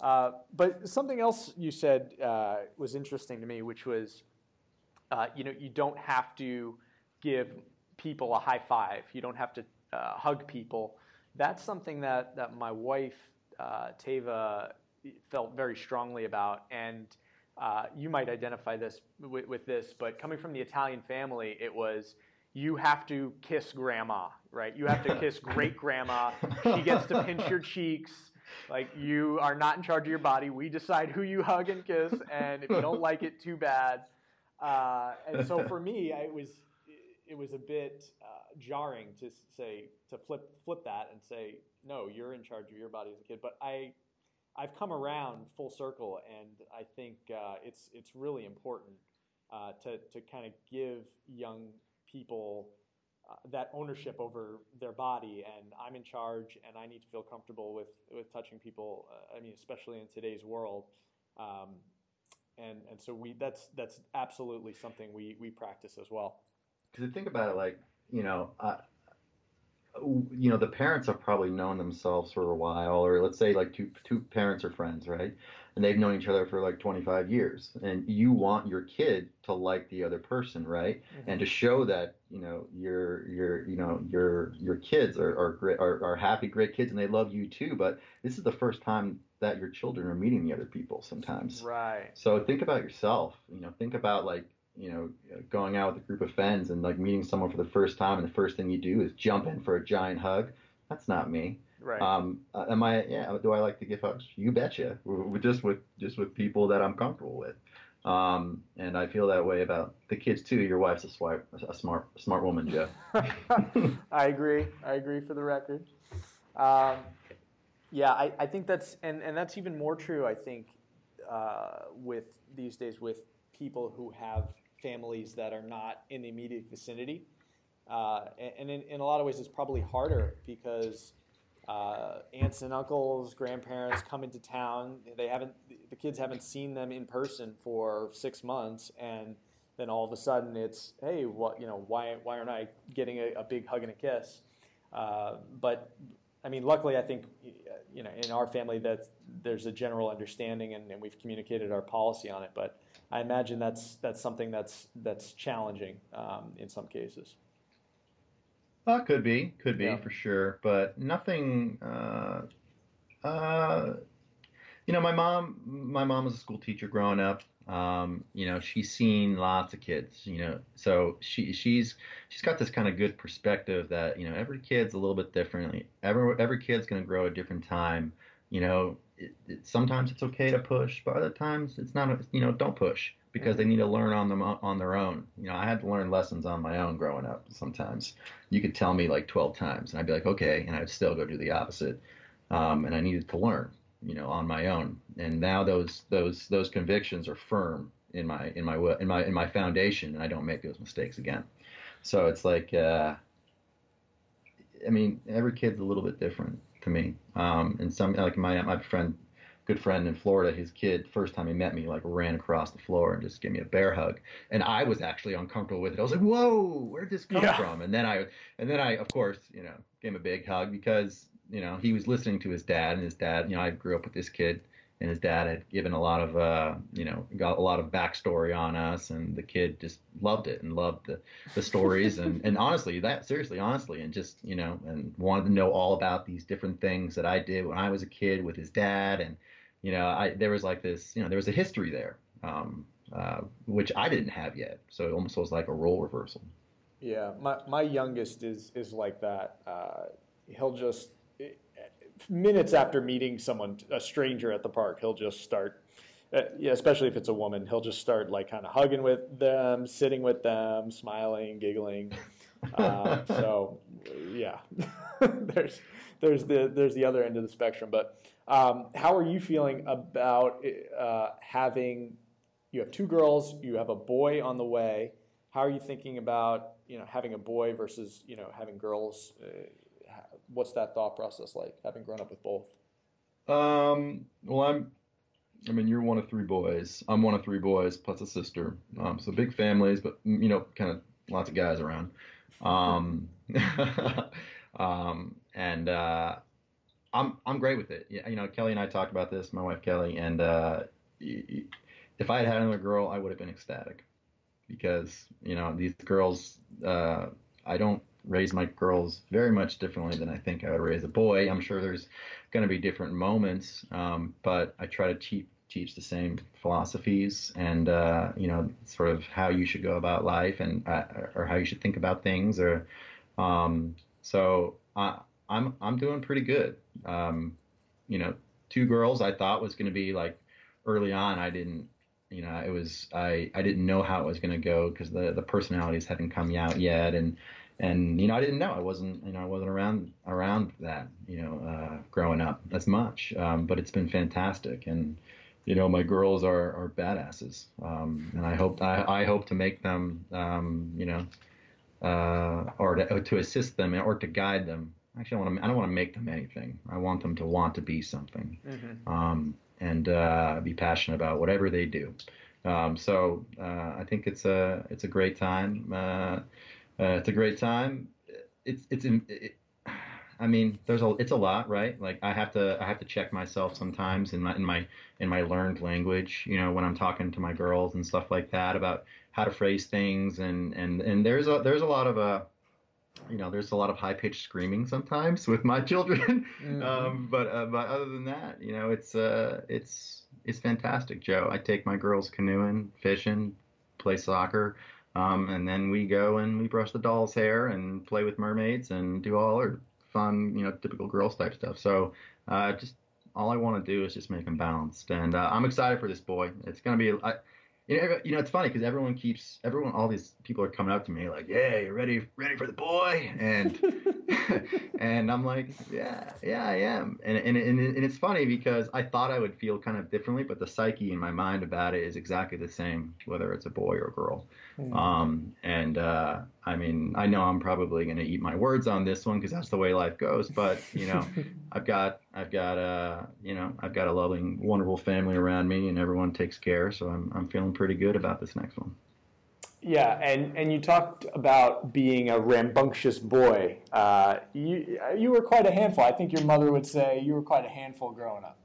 Uh, but something else you said uh, was interesting to me, which was, uh, you know, you don't have to give people a high five. You don't have to uh, hug people. That's something that that my wife Tava felt very strongly about. And uh, you might identify this with, with, this, but coming from the Italian family, it was you have to kiss grandma, right? You have to kiss great grandma. She gets to pinch your cheeks. Like you are not in charge of your body. We decide who you hug and kiss, and if you don't like it, too bad. Uh, and so for me, it was it was a bit uh, jarring to say to flip flip that and say no, you're in charge of your body as a kid. But I I've come around full circle, and I think uh, it's it's really important uh, to to kind of give young people uh, that ownership over their body, and I'm in charge, and I need to feel comfortable with with touching people. Uh, I mean, especially in today's world. Um, and, and so we that's that's absolutely something we, we practice as well. Because think about it, like you know, you know the parents have probably known themselves for a while or let's say like two two parents are friends right and they've known each other for like 25 years and you want your kid to like the other person right mm-hmm. and to show that you know your your you know your your kids are are, great, are are happy great kids and they love you too but this is the first time that your children are meeting the other people sometimes right so think about yourself you know think about like you know, going out with a group of friends and like meeting someone for the first time, and the first thing you do is jump in for a giant hug. That's not me. Right. Um, uh, am I? Yeah. Do I like to give hugs? You betcha. Just with just with people that I'm comfortable with. Um, and I feel that way about the kids too. Your wife's a smart, a smart, smart woman, Jeff. I agree. I agree for the record. Um, yeah, I, I think that's and, and that's even more true. I think uh, with these days with people who have families that are not in the immediate vicinity. Uh, and in, in, a lot of ways, it's probably harder because uh, aunts and uncles, grandparents come into town. They haven't, the kids haven't seen them in person for six months, and then all of a sudden it's, hey, what, you know, why, why aren't I getting a, a big hug and a kiss? Uh, but I mean, luckily, I think you know in our family that there's a general understanding, and, and we've communicated our policy on it. But I imagine that's that's something that's that's challenging um, in some cases. Well, could be, could be yeah. for sure, but nothing. Uh, uh, you know, my mom, my mom was a school teacher growing up. Um, you know, she's seen lots of kids. You know, so she she's she's got this kind of good perspective that you know every kid's a little bit different. Every every kid's going to grow at a different time. You know, it, it, sometimes it's okay to push, but other times it's not. You know, don't push because they need to learn on them on their own. You know, I had to learn lessons on my own growing up. Sometimes you could tell me like 12 times, and I'd be like, okay, and I'd still go do the opposite. Um, and I needed to learn. You know, on my own. And now those those those convictions are firm in my in my in my in my foundation, and I don't make those mistakes again. So it's like, uh, I mean, every kid's a little bit different to me. Um, and some like my my friend, good friend in Florida, his kid first time he met me like ran across the floor and just gave me a bear hug, and I was actually uncomfortable with it. I was like, whoa, where did this come yeah. from? And then I and then I of course you know gave him a big hug because you know he was listening to his dad and his dad you know I grew up with this kid and his dad had given a lot of uh, you know got a lot of backstory on us and the kid just loved it and loved the, the stories and, and honestly that seriously honestly and just you know and wanted to know all about these different things that I did when I was a kid with his dad and you know I there was like this you know there was a history there um, uh, which I didn't have yet so it almost was like a role reversal. Yeah my, my youngest is is like that uh, he'll just minutes after meeting someone, a stranger at the park, he'll just start. Uh, yeah, especially if it's a woman, he'll just start like kind of hugging with them, sitting with them, smiling, giggling. Um, so, yeah, there's there's the there's the other end of the spectrum. But um, how are you feeling about uh, having? You have two girls. You have a boy on the way. How are you thinking about you know having a boy versus you know having girls? Uh, what's that thought process like, having grown up with both? Um, well, I'm. I mean, you're one of three boys. I'm one of three boys plus a sister. Um, so big families, but you know, kind of lots of guys around. Um, um, and uh, I'm I'm great with it. You know, Kelly and I talked about this. My wife Kelly, and uh, if I had had another girl, I would have been ecstatic because you know these girls. Uh, I don't raise my girls very much differently than I think I would raise a boy. I'm sure there's going to be different moments, um, but I try to teach teach the same philosophies and uh, you know sort of how you should go about life and uh, or how you should think about things or um, so I, I'm I'm doing pretty good. Um, you know, two girls I thought was going to be like early on. I didn't you know it was I I didn't know how it was going to go because the the personalities hadn't come out yet and and you know I didn't know. I wasn't you know I wasn't around around that you know uh, growing up as much. Um, but it's been fantastic. And you know my girls are are badasses. Um, and I hope I, I hope to make them um, you know uh, or to, to assist them or to guide them. Actually I want to I don't want to make them anything. I want them to want to be something. Mm-hmm. Um, and uh, be passionate about whatever they do. Um, so uh, I think it's a it's a great time uh, it's a great time. It's it's. It, I mean, there's a it's a lot, right? Like I have to I have to check myself sometimes in my in my in my learned language, you know, when I'm talking to my girls and stuff like that about how to phrase things and and and there's a there's a lot of uh you know there's a lot of high pitched screaming sometimes with my children mm-hmm. um, but uh, but other than that you know it's uh it's it's fantastic joe i take my girls canoeing fishing play soccer um, and then we go and we brush the doll's hair and play with mermaids and do all our fun, you know, typical girls type stuff. So uh, just all I want to do is just make him balanced. And uh, I'm excited for this boy. It's gonna be. I, you know, you know, it's funny because everyone keeps everyone, all these people are coming up to me like, "Yeah, you're ready, ready for the boy?" And and I'm like, "Yeah, yeah, I am." And, and and and it's funny because I thought I would feel kind of differently, but the psyche in my mind about it is exactly the same, whether it's a boy or a girl. Mm. Um, and uh, I mean, I know I'm probably going to eat my words on this one because that's the way life goes. But you know, I've got I've got uh, you know I've got a loving, wonderful family around me, and everyone takes care. So I'm I'm feeling pretty good about this next one. Yeah, and, and you talked about being a rambunctious boy. Uh, you you were quite a handful. I think your mother would say you were quite a handful growing up.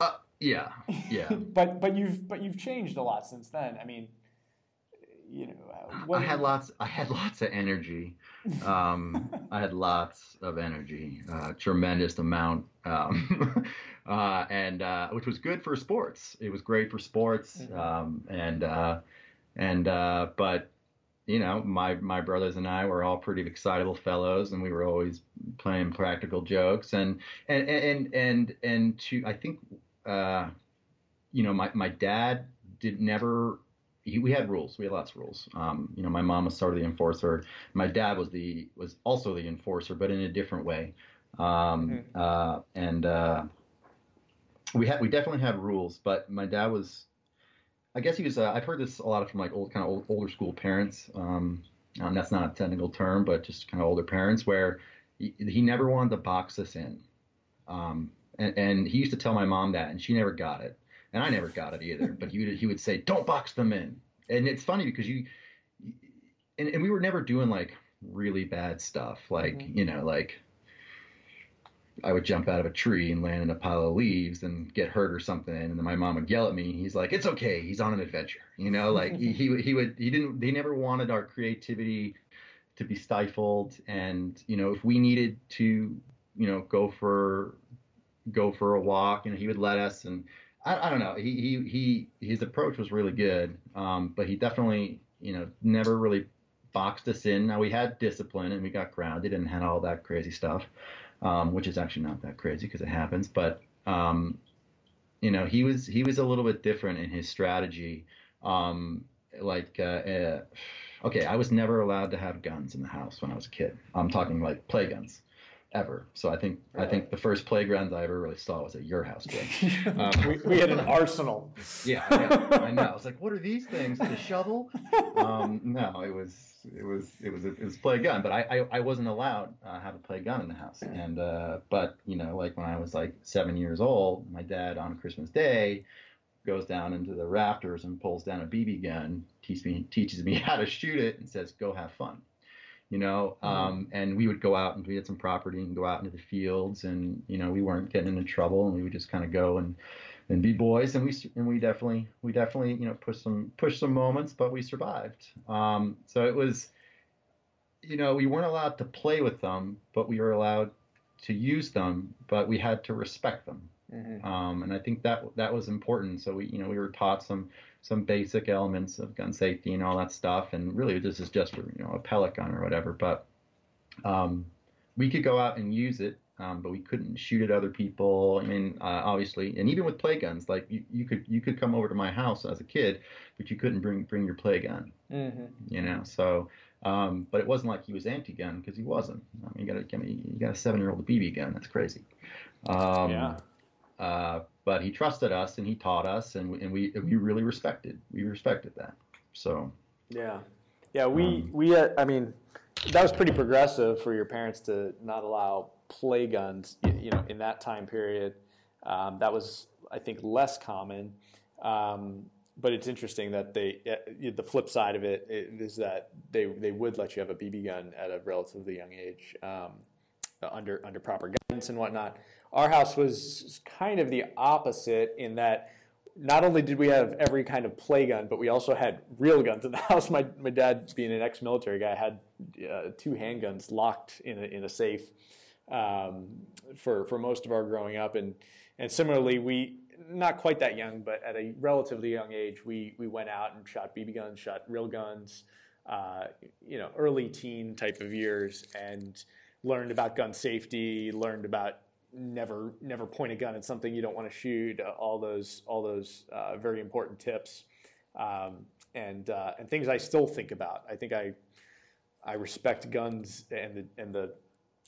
Uh, yeah, yeah. but but you've but you've changed a lot since then. I mean, you know, uh, I had lots. I had lots of energy. Um, I had lots of energy, uh, tremendous amount, um, uh, and uh, which was good for sports. It was great for sports, mm-hmm. um, and uh, and uh, but you know, my my brothers and I were all pretty excitable fellows, and we were always playing practical jokes, and and and and and to I think, uh, you know, my my dad did never we had rules. We had lots of rules. Um, you know, my mom was sort of the enforcer. My dad was the was also the enforcer, but in a different way. Um, mm-hmm. uh, and uh, we had we definitely had rules, but my dad was, I guess he was. Uh, I've heard this a lot from like old kind of old, older school parents. Um, and that's not a technical term, but just kind of older parents where he, he never wanted to box us in. Um, and, and he used to tell my mom that, and she never got it, and I never got it either. but he would he would say, "Don't box them in," and it's funny because you, and, and we were never doing like really bad stuff, like mm-hmm. you know, like I would jump out of a tree and land in a pile of leaves and get hurt or something, and then my mom would yell at me. He's like, "It's okay. He's on an adventure." You know, like he, he he would he didn't he never wanted our creativity to be stifled, and you know, if we needed to, you know, go for go for a walk, you know, he would let us. And I, I don't know, he he he his approach was really good, um, but he definitely you know never really boxed us in. Now we had discipline and we got grounded and had all that crazy stuff um, which is actually not that crazy because it happens. But um, you know, he was he was a little bit different in his strategy. Um, like, uh, uh, okay, I was never allowed to have guns in the house when I was a kid. I'm talking like play guns ever. So I think really? I think the first playground I ever really saw was at your house. Um, we, we, had an arsenal. Yeah, yeah, I know. I was like, what are these things? The shovel? Um, no, it was it was it was a it was play gun, but I I, I wasn't allowed uh, have a play gun in the house. And uh, but you know, like when I was like seven years old, my dad on Christmas Day goes down into the rafters and pulls down a BB gun, teaches me teaches me how to shoot it, and says, "Go have fun." You know, mm-hmm. um, and we would go out and we had some property and go out into the fields, and you know, we weren't getting into trouble, and we would just kind of go and and be boys, and we and we definitely we definitely you know push some push some moments, but we survived. Um, so it was, you know, we weren't allowed to play with them, but we were allowed to use them, but we had to respect them. Mm-hmm. Um, and I think that that was important. So we you know we were taught some some basic elements of gun safety and all that stuff. And really, this is just for you know a pellet gun or whatever, but um, we could go out and use it um, but we couldn't shoot at other people. I mean, uh, obviously, and even with play guns, like you, you could you could come over to my house as a kid, but you couldn't bring bring your play gun. Mm-hmm. You know, so. Um, but it wasn't like he was anti-gun because he wasn't. I mean, you got a you got a seven-year-old BB gun. That's crazy. Um, yeah. Uh, but he trusted us and he taught us, and we, and we we really respected we respected that. So. Yeah, yeah. We um, we uh, I mean, that was pretty progressive for your parents to not allow play guns, you know, in that time period. Um, that was, I think, less common. Um, but it's interesting that they, uh, the flip side of it is that they, they would let you have a BB gun at a relatively young age um, under, under proper guidance and whatnot. Our house was kind of the opposite in that not only did we have every kind of play gun, but we also had real guns in the house. My, my dad, being an ex-military guy, had uh, two handguns locked in a, in a safe um, for for most of our growing up, and and similarly, we not quite that young, but at a relatively young age, we we went out and shot BB guns, shot real guns, uh, you know, early teen type of years, and learned about gun safety, learned about never never point a gun at something you don't want to shoot, uh, all those all those uh, very important tips, um, and uh, and things I still think about. I think I I respect guns and the and the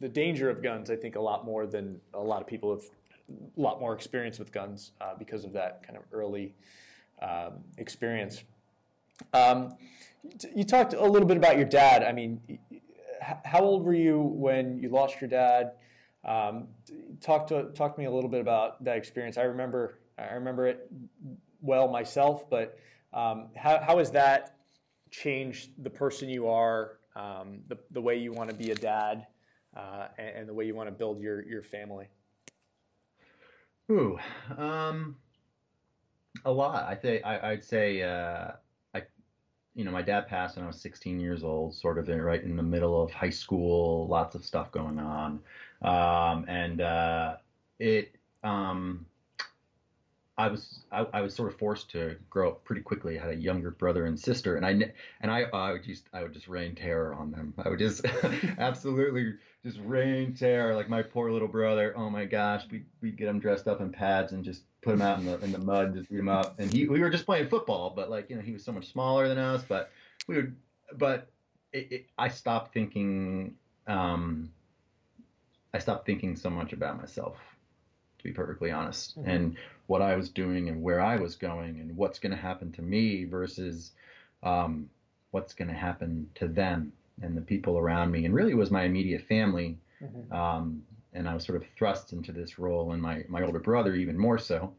the danger of guns, I think, a lot more than a lot of people have a lot more experience with guns uh, because of that kind of early um, experience. Um, you talked a little bit about your dad. I mean, how old were you when you lost your dad? Um, talk to talk to me a little bit about that experience. I remember I remember it well myself, but um, how how has that changed the person you are, um, the the way you want to be a dad? uh, and, and, the way you want to build your your family? Ooh, um, a lot. I think I, would say uh, I, you know, my dad passed when I was 16 years old, sort of right in the middle of high school, lots of stuff going on, um, and uh, it. Um, I was I, I, was sort of forced to grow up pretty quickly. I had a younger brother and sister, and I and I I would just I would just rain terror on them. I would just absolutely just rain terror. Like my poor little brother. Oh my gosh, we we get him dressed up in pads and just put him out in the in the mud, just beat him up. And he we were just playing football, but like you know he was so much smaller than us. But we would, but it, it, I stopped thinking. Um, I stopped thinking so much about myself, to be perfectly honest. Mm-hmm. And what I was doing and where I was going and what's going to happen to me versus um, what's going to happen to them and the people around me. And really, it was my immediate family. Mm-hmm. Um, and I was sort of thrust into this role, and my my older brother even more so.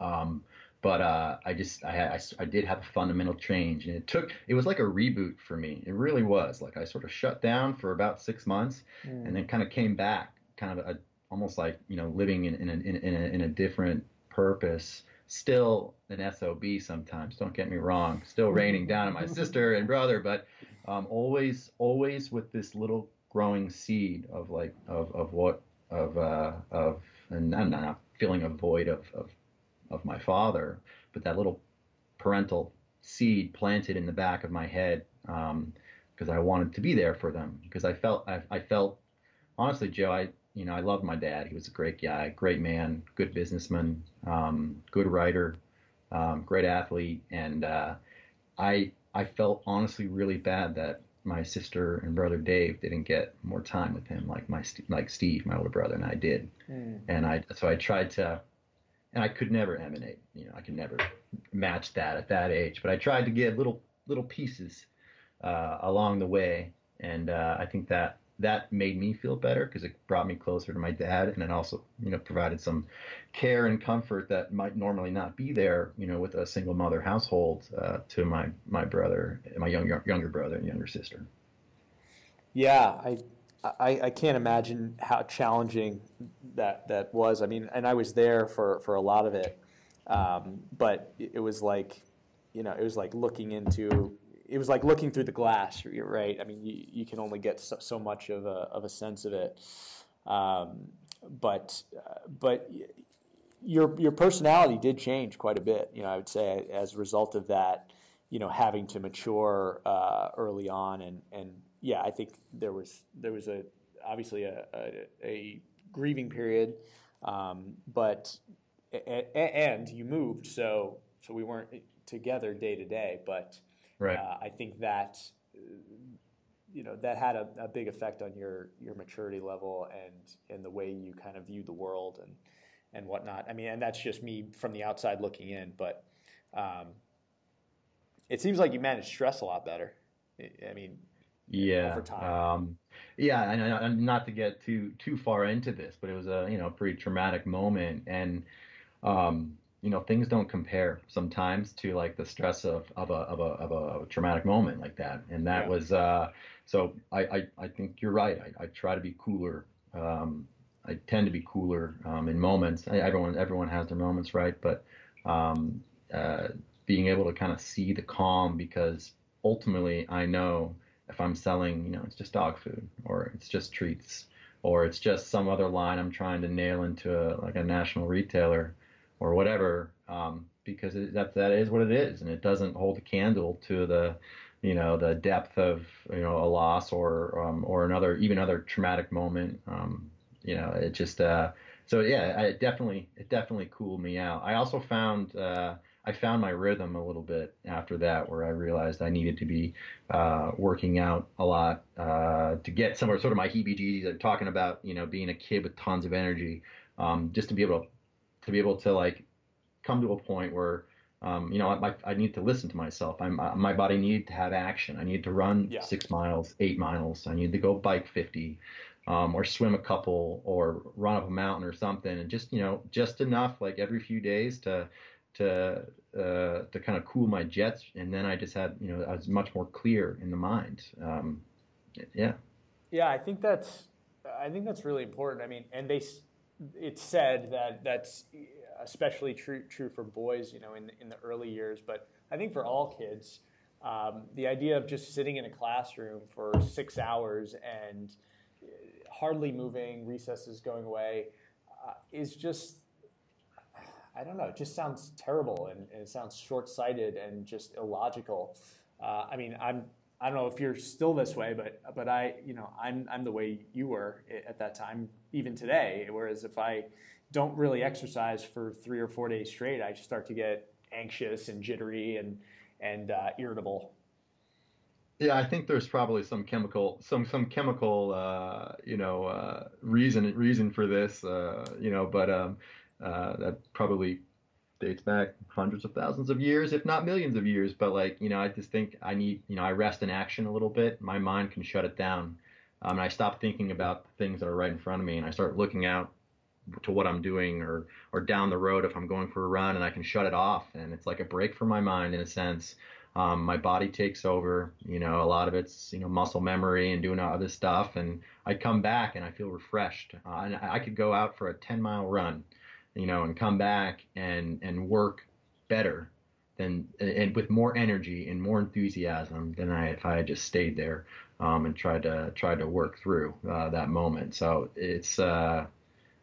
Um, but uh, I just I, had, I, I did have a fundamental change, and it took it was like a reboot for me. It really was. Like I sort of shut down for about six months, mm. and then kind of came back, kind of a, almost like you know living in in a, in a, in a different purpose. Still an SOB sometimes. Don't get me wrong. Still raining down on my sister and brother, but um, always, always with this little growing seed of like of of what of uh, of and I'm not feeling a void of, of of my father, but that little parental seed planted in the back of my head because um, I wanted to be there for them because I felt I, I felt honestly, Joe, I you know, I loved my dad. He was a great guy, great man, good businessman, um, good writer, um, great athlete, and uh, I I felt honestly really bad that my sister and brother Dave didn't get more time with him like my like Steve, my older brother, and I did. Mm. And I so I tried to, and I could never emanate. You know, I could never match that at that age. But I tried to get little little pieces uh, along the way, and uh, I think that that made me feel better because it brought me closer to my dad and it also you know provided some care and comfort that might normally not be there you know with a single mother household uh, to my my brother my younger younger brother and younger sister yeah I, I i can't imagine how challenging that that was i mean and i was there for for a lot of it um, but it was like you know it was like looking into it was like looking through the glass, right? I mean, you, you can only get so, so much of a, of a sense of it. Um, but uh, but your your personality did change quite a bit. You know, I would say as a result of that, you know, having to mature uh, early on, and and yeah, I think there was there was a obviously a, a, a grieving period, um, but and you moved, so so we weren't together day to day, but Right. Uh, I think that you know that had a, a, big effect on your your maturity level and and the way you kind of view the world and and whatnot. I mean, and that's just me from the outside looking in, but um, it seems like you manage stress a lot better. I mean, yeah, over time. Um, yeah, and, and not to get too too far into this, but it was a you know pretty traumatic moment, and um, you know things don't compare sometimes to like the stress of of a of a of a, a traumatic moment like that and that yeah. was uh so I, I i think you're right i, I try to be cooler um i tend to be cooler um in moments everyone everyone has their moments right but um uh being able to kind of see the calm because ultimately i know if i'm selling you know it's just dog food or it's just treats or it's just some other line i'm trying to nail into a like a national retailer or whatever, um, because it, that that is what it is, and it doesn't hold a candle to the you know the depth of you know a loss or um, or another even other traumatic moment. Um, you know, it just uh, so yeah, it definitely it definitely cooled me out. I also found uh, I found my rhythm a little bit after that, where I realized I needed to be uh, working out a lot uh, to get somewhere. Sort of my heebie-jeebies. I'm talking about you know being a kid with tons of energy, um, just to be able to to be able to like come to a point where um, you know I, I need to listen to myself. I'm, uh, my body needed to have action. I need to run yeah. six miles, eight miles. I need to go bike 50, um, or swim a couple, or run up a mountain or something, and just you know just enough like every few days to to uh, to kind of cool my jets, and then I just had you know I was much more clear in the mind. Um, yeah. Yeah, I think that's I think that's really important. I mean, and they it's said that that's especially true true for boys, you know, in in the early years. But I think for all kids, um, the idea of just sitting in a classroom for six hours and hardly moving, recesses going away, uh, is just I don't know. It just sounds terrible and, and it sounds short sighted and just illogical. Uh, I mean, I'm I don't know if you're still this way, but but I, you know, I'm I'm the way you were at that time, even today. Whereas if I don't really exercise for three or four days straight, I start to get anxious and jittery and and uh, irritable. Yeah, I think there's probably some chemical, some some chemical, uh, you know, uh, reason reason for this, uh, you know. But um, uh, that probably dates back hundreds of thousands of years, if not millions of years. But like, you know, I just think I need, you know, I rest in action a little bit. My mind can shut it down. Um, and I stop thinking about the things that are right in front of me and I start looking out to what I'm doing or, or down the road if I'm going for a run and I can shut it off. And it's like a break for my mind in a sense. Um, my body takes over, you know, a lot of it's, you know, muscle memory and doing other stuff. And I come back and I feel refreshed. Uh, and I could go out for a 10 mile run you know, and come back and and work better than and with more energy and more enthusiasm than I if I had just stayed there um, and tried to tried to work through uh, that moment. So it's uh,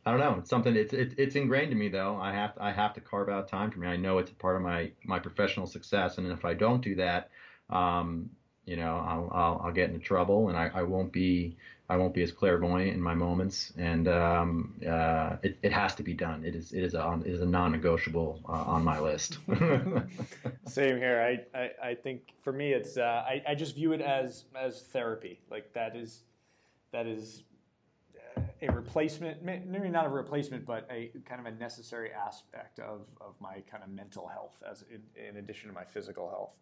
I don't know. It's something. It's, it's it's ingrained in me though. I have to, I have to carve out time for me. I know it's a part of my my professional success, and if I don't do that, um, you know, I'll, I'll, I'll get into trouble, and I, I won't be I won't be as clairvoyant in my moments, and um, uh, it, it has to be done. It is it is a it is a non-negotiable uh, on my list. Same here. I, I, I think for me it's uh, I, I just view it as as therapy. Like that is that is a replacement, maybe not a replacement, but a kind of a necessary aspect of, of my kind of mental health as in, in addition to my physical health.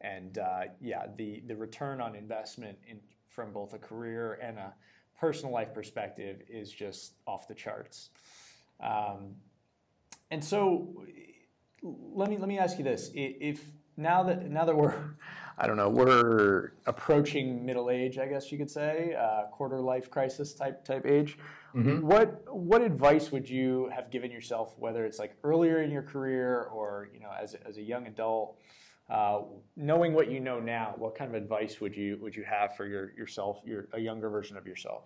And uh, yeah, the, the return on investment in from both a career and a personal life perspective is just off the charts. Um, and so, let me let me ask you this: if now that now that we're I don't know we're approaching middle age, I guess you could say, uh, quarter life crisis type type age. Mm-hmm. What what advice would you have given yourself, whether it's like earlier in your career or you know as as a young adult? Uh, knowing what you know now, what kind of advice would you would you have for your yourself, your a younger version of yourself?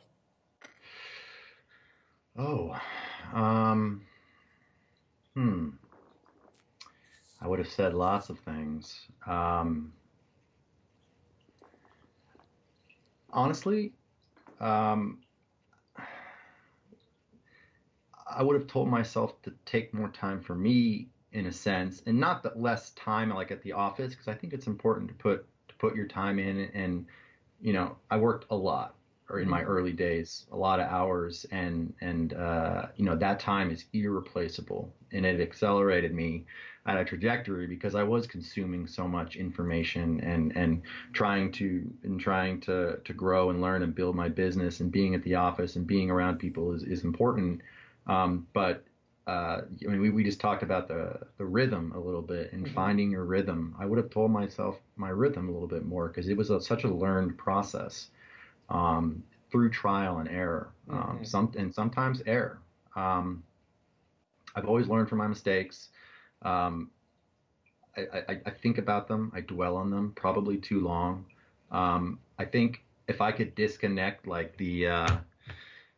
Oh, um, hmm. I would have said lots of things. Um, honestly, um, I would have told myself to take more time for me in a sense, and not that less time like at the office because I think it's important to put to put your time in. And you know, I worked a lot, or in my mm-hmm. early days, a lot of hours, and and uh, you know that time is irreplaceable, and it accelerated me at a trajectory because I was consuming so much information and and trying to and trying to to grow and learn and build my business and being at the office and being around people is is important. Um, but uh, I mean, we, we just talked about the, the rhythm a little bit and mm-hmm. finding your rhythm. I would have told myself my rhythm a little bit more because it was a, such a learned process um, through trial and error. Um, mm-hmm. some and sometimes error. Um, I've always learned from my mistakes. Um, I, I, I, think about them. I dwell on them probably too long. Um, I think if I could disconnect like the uh,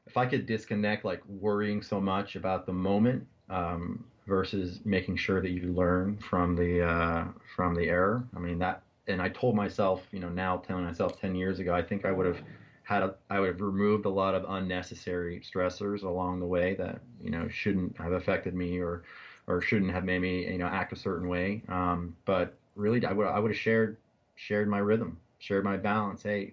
if I could disconnect like worrying so much about the moment um, versus making sure that you learn from the uh, from the error. I mean that, and I told myself, you know, now telling myself ten years ago, I think I would have had a, I would have removed a lot of unnecessary stressors along the way that you know shouldn't have affected me or or shouldn't have made me you know act a certain way. Um, but really, I would I would have shared shared my rhythm, shared my balance. Hey,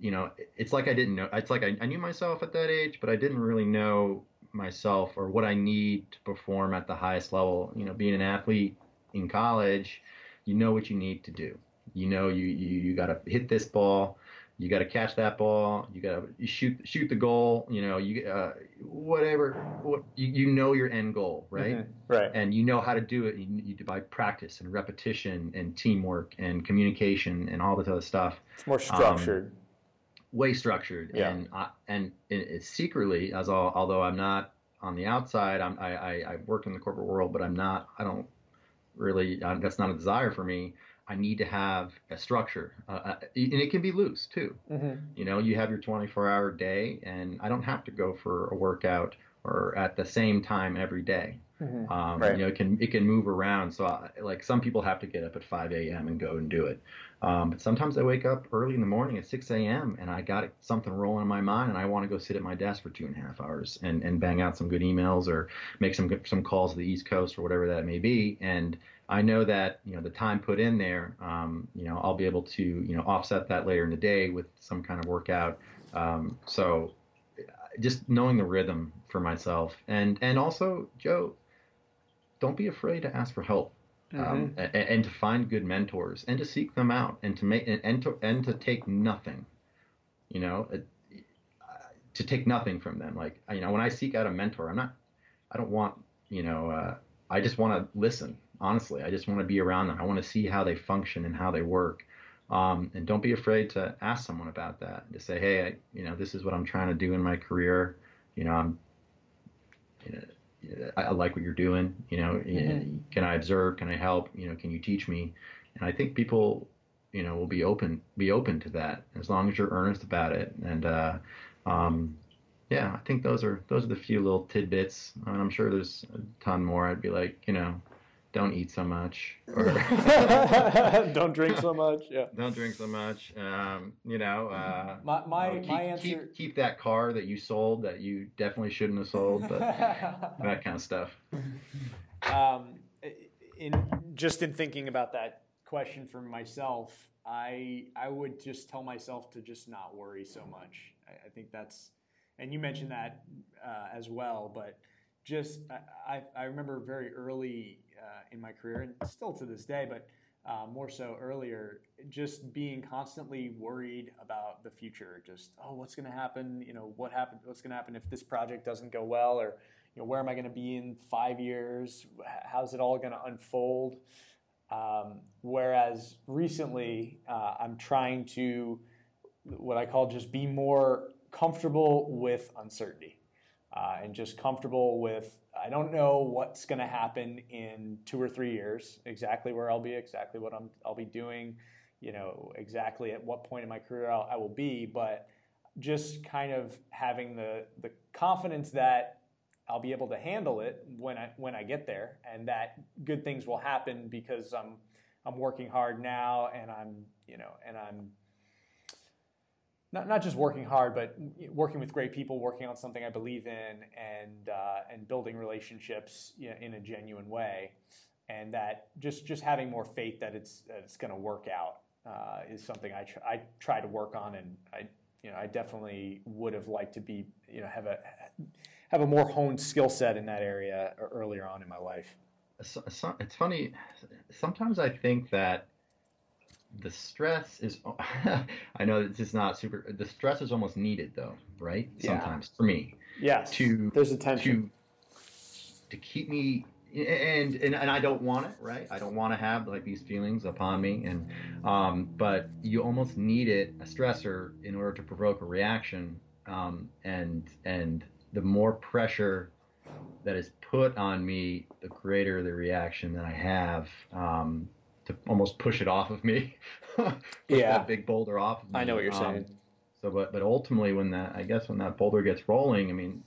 you know, it's like I didn't know. It's like I, I knew myself at that age, but I didn't really know myself or what I need to perform at the highest level. You know, being an athlete in college, you know what you need to do. You know, you you, you got to hit this ball. You got to catch that ball. You got to shoot shoot the goal. You know, you uh, whatever. What you, you know your end goal, right? Mm-hmm. Right. And you know how to do it. You, you do by practice and repetition and teamwork and communication and all this other stuff. It's more structured. Um, way structured yeah. and uh, and it, secretly as all, although I'm not on the outside I'm, I, I I work in the corporate world but I'm not I don't really uh, that's not a desire for me I need to have a structure uh, uh and it can be loose too mm-hmm. you know you have your 24 hour day and I don't have to go for a workout or at the same time every day Mm-hmm. Um, right. You know, it can it can move around. So, I, like some people have to get up at 5 a.m. and go and do it. Um, but sometimes I wake up early in the morning at 6 a.m. and I got something rolling in my mind and I want to go sit at my desk for two and a half hours and, and bang out some good emails or make some some calls to the East Coast or whatever that may be. And I know that you know the time put in there, um, you know, I'll be able to you know offset that later in the day with some kind of workout. Um, so just knowing the rhythm for myself, and and also Joe, don't be afraid to ask for help. Um, mm-hmm. Um, and, and, to find good mentors and to seek them out and to make and, and to and to take nothing you know uh, to take nothing from them like you know when i seek out a mentor i'm not i don't want you know uh, i just want to listen honestly i just want to be around them i want to see how they function and how they work um, and don't be afraid to ask someone about that to say hey I, you know this is what i'm trying to do in my career you know i'm you know I, I like what you're doing. You know, mm-hmm. can I observe? Can I help? You know, can you teach me? And I think people, you know, will be open be open to that as long as you're earnest about it. And uh, um, yeah, I think those are those are the few little tidbits. I mean, I'm sure there's a ton more. I'd be like, you know, don't eat so much or don't drink so much yeah. Don't drink so much um, you know uh, my my, keep, my answer keep, keep, that car that you sold that you definitely shouldn't have sold but that kind of stuff. Um, in just in thinking about that question for myself i i would just tell myself to just not worry so much. I, I think that's and you mentioned that uh, as well but just I, I remember very early uh, in my career, and still to this day, but uh, more so earlier, just being constantly worried about the future. Just oh, what's going to happen? You know, what happened? What's going to happen if this project doesn't go well, or you know, where am I going to be in five years? How's it all going to unfold? Um, whereas recently, uh, I'm trying to what I call just be more comfortable with uncertainty uh, and just comfortable with I don't know what's going to happen in two or three years, exactly where I'll be, exactly what I'm, I'll be doing, you know, exactly at what point in my career I'll, I will be, but just kind of having the, the confidence that I'll be able to handle it when I, when I get there and that good things will happen because I'm, I'm working hard now and I'm, you know, and I'm not, not just working hard, but working with great people, working on something I believe in, and uh, and building relationships you know, in a genuine way, and that just just having more faith that it's that it's going to work out uh, is something I tr- I try to work on, and I you know I definitely would have liked to be you know have a have a more honed skill set in that area earlier on in my life. It's funny. Sometimes I think that the stress is i know this is not super the stress is almost needed though right? Sometimes for me. Yeah to there's a tension. to, to keep me and, and and i don't want it right? I don't want to have like these feelings upon me and um but you almost need it a stressor in order to provoke a reaction um and and the more pressure that is put on me the greater the reaction that i have um to almost push it off of me. yeah, that big boulder off. Of me. I know what you're um, saying. So, but but ultimately, when that I guess when that boulder gets rolling, I mean,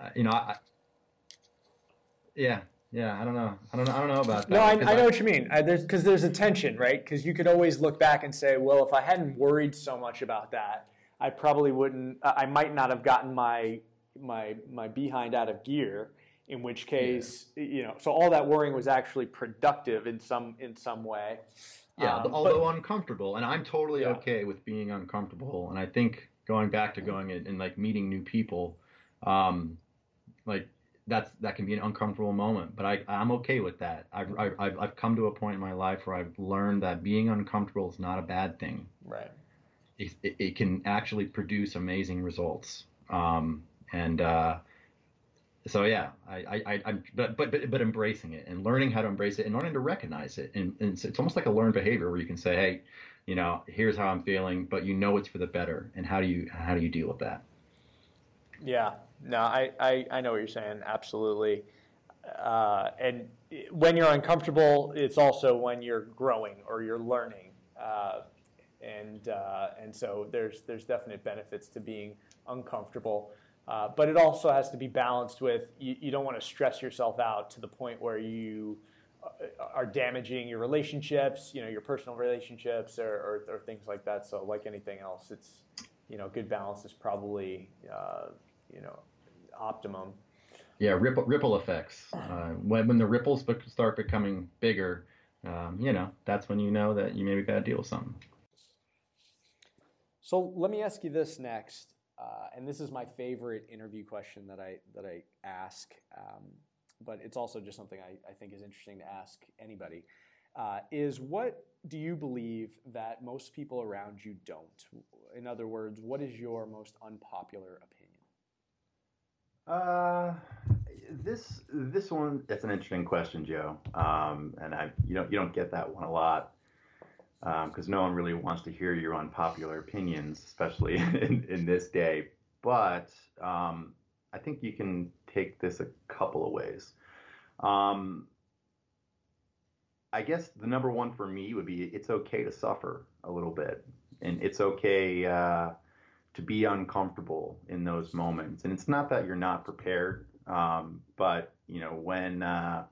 uh, you know, I, yeah, yeah, I don't know, I don't know, I don't know about that. No, I, I know I, what you mean. I, there's because there's a tension, right? Because you could always look back and say, well, if I hadn't worried so much about that, I probably wouldn't. I might not have gotten my my my behind out of gear in which case yeah. you know so all that worrying was actually productive in some in some way. Yeah um, although but, uncomfortable and i'm totally yeah. okay with being uncomfortable and i think going back to going and, and like meeting new people um like that's that can be an uncomfortable moment but i i'm okay with that. I've i've, I've come to a point in my life where i've learned that being uncomfortable is not a bad thing. Right. It, it, it can actually produce amazing results. Um and uh so yeah, I, I, I'm, but, but, but, embracing it and learning how to embrace it and learning to recognize it. And, and it's, it's, almost like a learned behavior where you can say, Hey, you know, here's how I'm feeling, but you know, it's for the better. And how do you, how do you deal with that? Yeah, no, I, I, I know what you're saying. Absolutely. Uh, and when you're uncomfortable, it's also when you're growing or you're learning. Uh, and, uh, and so there's, there's definite benefits to being uncomfortable. Uh, but it also has to be balanced with you, you don't want to stress yourself out to the point where you uh, are damaging your relationships, you know, your personal relationships or, or, or, things like that. So, like anything else, it's you know, good balance is probably uh, you know optimum. Yeah, ripple ripple effects. Uh, when when the ripples start becoming bigger, um, you know, that's when you know that you maybe got to deal with something. So let me ask you this next uh, and this is my favorite interview question that I that I ask, um, but it's also just something I, I, think is interesting to ask anybody. Uh, is what do you believe that most people around you don't? In other words, what is your most unpopular opinion? Uh, this this one that's an interesting question, Joe. Um, and I you don't you don't get that one a lot because um, no one really wants to hear your unpopular opinions, especially in, in this day. But um, I think you can take this a couple of ways. Um, I guess the number one for me would be it's okay to suffer a little bit, and it's okay uh, to be uncomfortable in those moments. And it's not that you're not prepared, um, but you know when uh,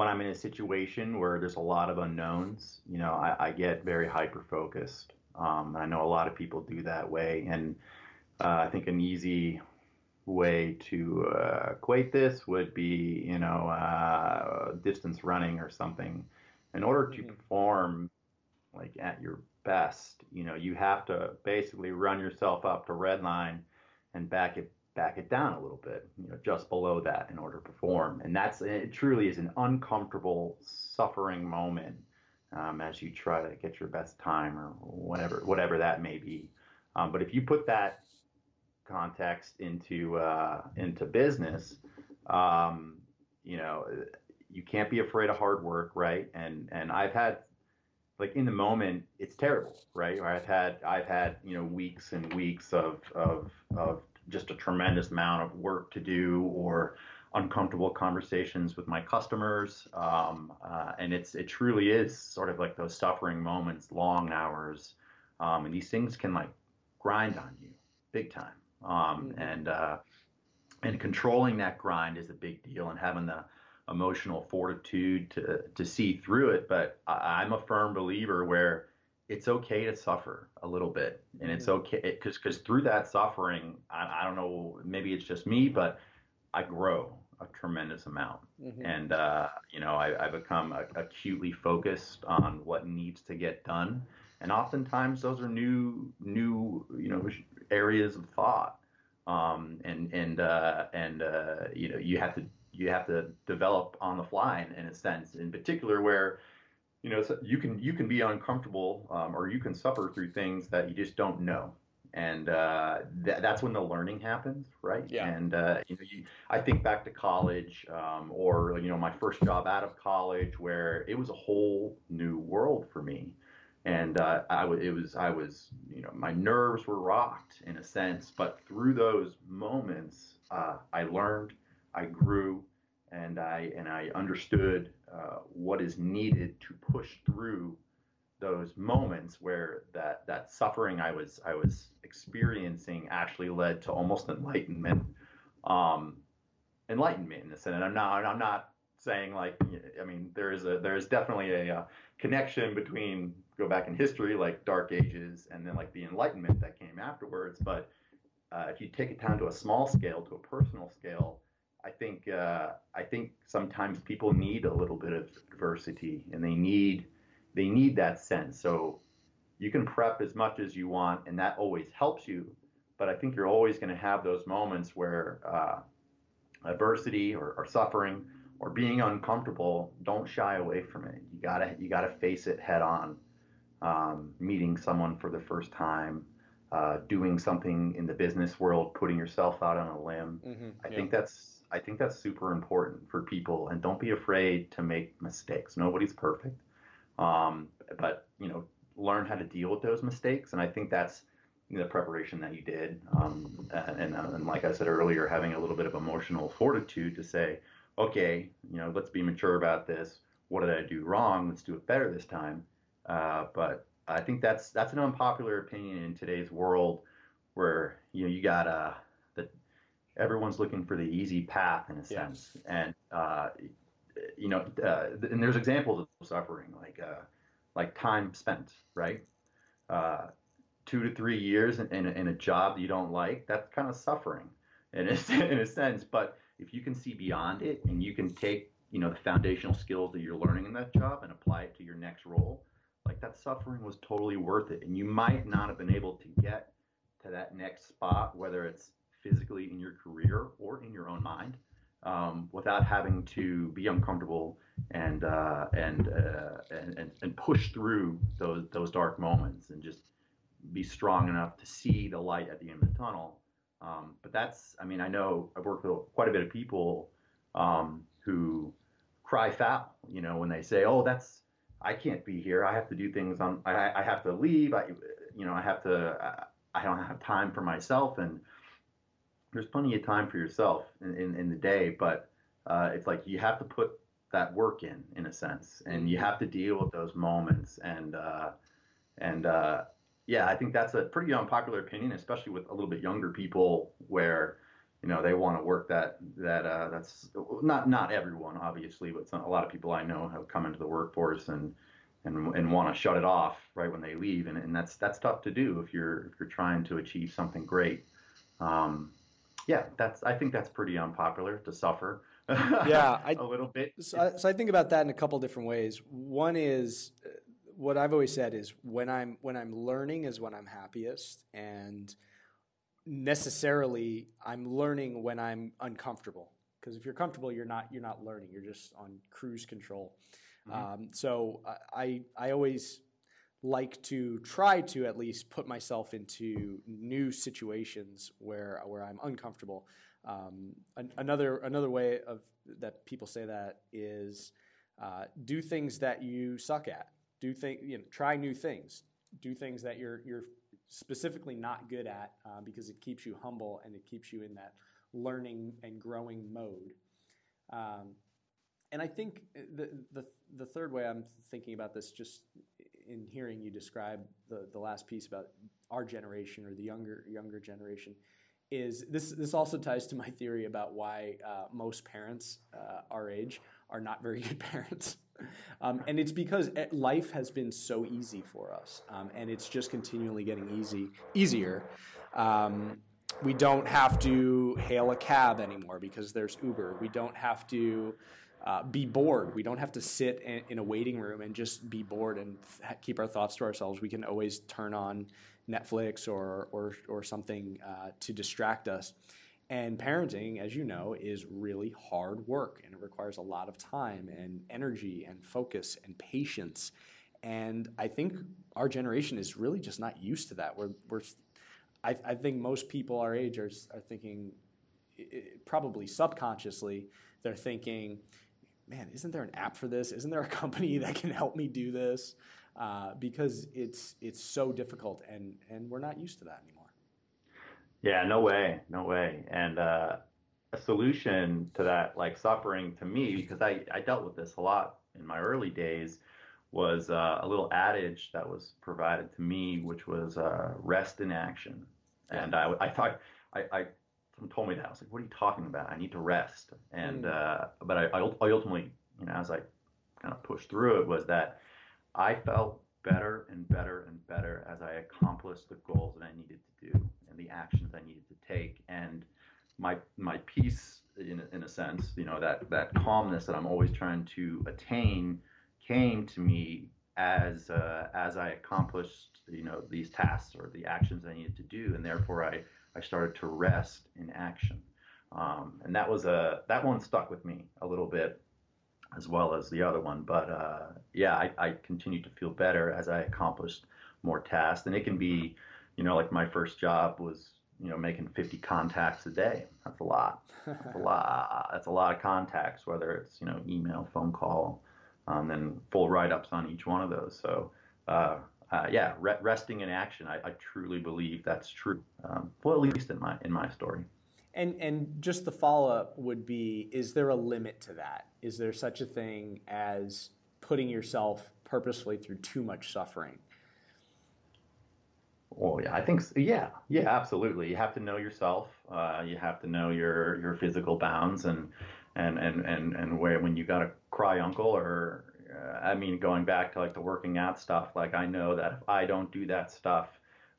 when I'm in a situation where there's a lot of unknowns, you know, I, I get very hyper focused. Um, I know a lot of people do that way, and uh, I think an easy way to uh, equate this would be, you know, uh, distance running or something. In order to mm-hmm. perform like at your best, you know, you have to basically run yourself up to red line and back it back it down a little bit, you know, just below that in order to perform. And that's it truly is an uncomfortable, suffering moment um, as you try to get your best time or whatever whatever that may be. Um, but if you put that context into uh, into business, um, you know, you can't be afraid of hard work, right? And and I've had like in the moment, it's terrible, right? I've had I've had you know weeks and weeks of of of just a tremendous amount of work to do or uncomfortable conversations with my customers. Um, uh, and it's it truly is sort of like those suffering moments, long hours, um, and these things can like grind on you big time. Um, mm-hmm. And uh, and controlling that grind is a big deal, and having the emotional fortitude to to see through it. But I, I'm a firm believer where it's okay to suffer a little bit and it's mm-hmm. okay because because through that suffering I, I, don't know maybe it's just me but i grow a tremendous amount mm-hmm. and uh, you know I, I become a, acutely focused on what needs to get done and oftentimes those are new new you know areas of thought um, and and uh, and uh, you know you have to you have to develop on the fly in, in a sense in particular where you know, you can you can be uncomfortable um, or you can suffer through things that you just don't know, and uh, th- that's when the learning happens, right? Yeah. And uh, you know, you, I think back to college um, or you know my first job out of college where it was a whole new world for me, and uh, I w- it was I was you know my nerves were rocked in a sense, but through those moments uh, I learned, I grew, and I and I understood uh, what is needed to push through those moments where that that suffering I was I was experiencing actually led to almost enlightenment, um, enlightenment in a sense. And I'm not I'm not saying like I mean there is a there is definitely a, a connection between go back in history like Dark Ages and then like the Enlightenment that came afterwards. But uh, if you take it down to a small scale, to a personal scale, I think uh, I think sometimes people need a little bit of adversity, and they need they need that sense. So you can prep as much as you want, and that always helps you. But I think you're always going to have those moments where uh, adversity or, or, suffering or being uncomfortable. Don't shy away from it. You gotta you gotta face it head on. Um, meeting someone for the first time, uh, doing something in the business world, putting yourself out on a limb. Mm-hmm, I yeah. think that's I think that's super important for people, and don't be afraid to make mistakes. Nobody's perfect, um, but you know, learn how to deal with those mistakes, and I think that's the preparation that you did, um, and, uh, and like I said earlier, having a little bit of emotional fortitude to say, okay, you know, let's be mature about this. What did I do wrong? Let's do it better this time. Uh, but I think that's that's an unpopular opinion in today's world, where you know you got uh, everyone's looking for the easy path in a sense, and uh, you know, uh, and there's examples of suffering like uh, like time spent, right? Uh, two to three years in, in, in, a job you don't like, that's kind of suffering in a, in a sense. But if you can see beyond it and you can take you know the foundational skills that you're learning in that job and apply it to your next role, like that suffering was totally worth it. And you might not have been able to get to that next spot, whether it's physically in your career or in your own mind, um, without having to be uncomfortable and uh, and, uh, and, and and push through those those dark moments and just be strong enough to see the light at the end of the tunnel. Um, but that's, I mean, I know I've worked with quite a bit of people um, who cry foul, you know, when they say, "Oh, that's I can't be here. I have to do things on. I, I have to leave. I, you know, I have to. I, I don't have time for myself." And there's plenty of time for yourself in, in, in the day, but uh, it's like you have to put that work in, in a sense, and you have to deal with those moments. And uh, and uh, yeah, I think that's a pretty unpopular opinion, especially with a little bit younger people, where you know they want to work that that uh, that's not not everyone obviously, but some, a lot of people I know have come into the workforce and and and want to shut it off right when they leave, and, and that's that's tough to do if you're if you're trying to achieve something great. Um, yeah, that's I think that's pretty unpopular to suffer. yeah, I, a little bit. So I, so I think about that in a couple different ways. One is uh, what I've always said is when I'm when I'm learning is when I'm happiest, and necessarily I'm learning when I'm uncomfortable. Because if you're comfortable, you're not you're not learning. You're just on cruise control. Mm-hmm. Um, so I I always like to try to at least put myself into new situations where where I'm uncomfortable. Um, an, another another way of that people say that is uh, do things that you suck at. Do think you know try new things. Do things that you're you're specifically not good at uh, because it keeps you humble and it keeps you in that learning and growing mode. Um, and I think the, the the third way I'm thinking about this, just in hearing you describe the, the last piece about our generation or the younger younger generation, is this this also ties to my theory about why uh, most parents uh, our age are not very good parents. Um, and it's because life has been so easy for us, um, and it's just continually getting easy easier. Um, we don't have to hail a cab anymore because there's Uber. We don't have to uh, be bored. We don't have to sit in, a waiting room and just be bored and th- keep our thoughts to ourselves. We can always turn on Netflix or or, or something uh, to distract us. And parenting, as you know, is really hard work and it requires a lot of time and energy and focus and patience. And I think our generation is really just not used to that. We're, we're I, I think most people our age are, are thinking, probably subconsciously, they're thinking, man, isn't there an app for this? Isn't there a company that can help me do this? Uh, because it's it's so difficult and and we're not used to that anymore. Yeah, no way, no way. And uh, a solution to that, like suffering to me, because I, I dealt with this a lot in my early days, was uh, a little adage that was provided to me, which was uh, rest in action. And I, I thought, I, I, told me that. I was like, what are you talking about? I need to rest. And, mm. uh, but I, I ultimately, you know, as I kind of pushed through it, was that I felt better and better and better as I accomplished the goals that I needed to do and the actions I needed to take. And my my peace, in in a sense, you know, that that calmness that I'm always trying to attain, came to me as uh, as I accomplished, you know, these tasks or the actions I needed to do, and therefore I I started to rest in action. Um, and that was a that one stuck with me a little bit as well as the other one. But uh, yeah, I, I continued to feel better as I accomplished more tasks, and it can be you know, like my first job was, you know, making 50 contacts a day. That's a lot. That's a lot. That's a lot of contacts, whether it's, you know, email, phone call, um, and full write ups on each one of those. So, uh, uh, yeah, re- resting in action. I, I, truly believe that's true. Um, well, at least in my in my story. And and just the follow up would be: Is there a limit to that? Is there such a thing as putting yourself purposefully through too much suffering? Well, yeah, I think so. yeah, yeah, absolutely. You have to know yourself. Uh, you have to know your your physical bounds and and and and and where when you got to cry uncle or I mean going back to like the working out stuff. Like I know that if I don't do that stuff,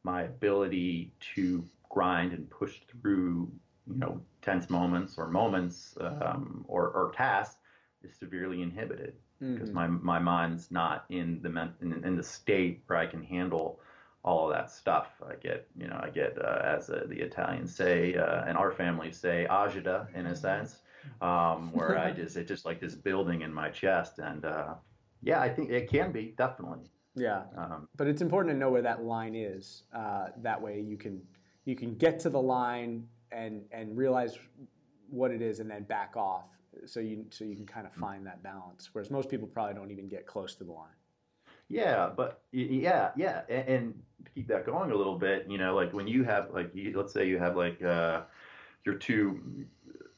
my ability to grind and push through you know tense moments or moments um, or or tasks is severely inhibited because mm-hmm. my my mind's not in the in, in the state where I can handle all of that stuff. I get, you know, I get, uh, as uh, the Italians say, uh, and our family say, agita in a sense, um, where I just, it's just like this building in my chest. And uh, yeah, I think it can be definitely. Yeah, um, but it's important to know where that line is. Uh, that way, you can you can get to the line and and realize what it is, and then back off. So you so you can kind of find that balance. Whereas most people probably don't even get close to the line. Yeah, but yeah, yeah, and, and, to keep that going a little bit, you know, like when you have like, you, let's say you have like uh, your two,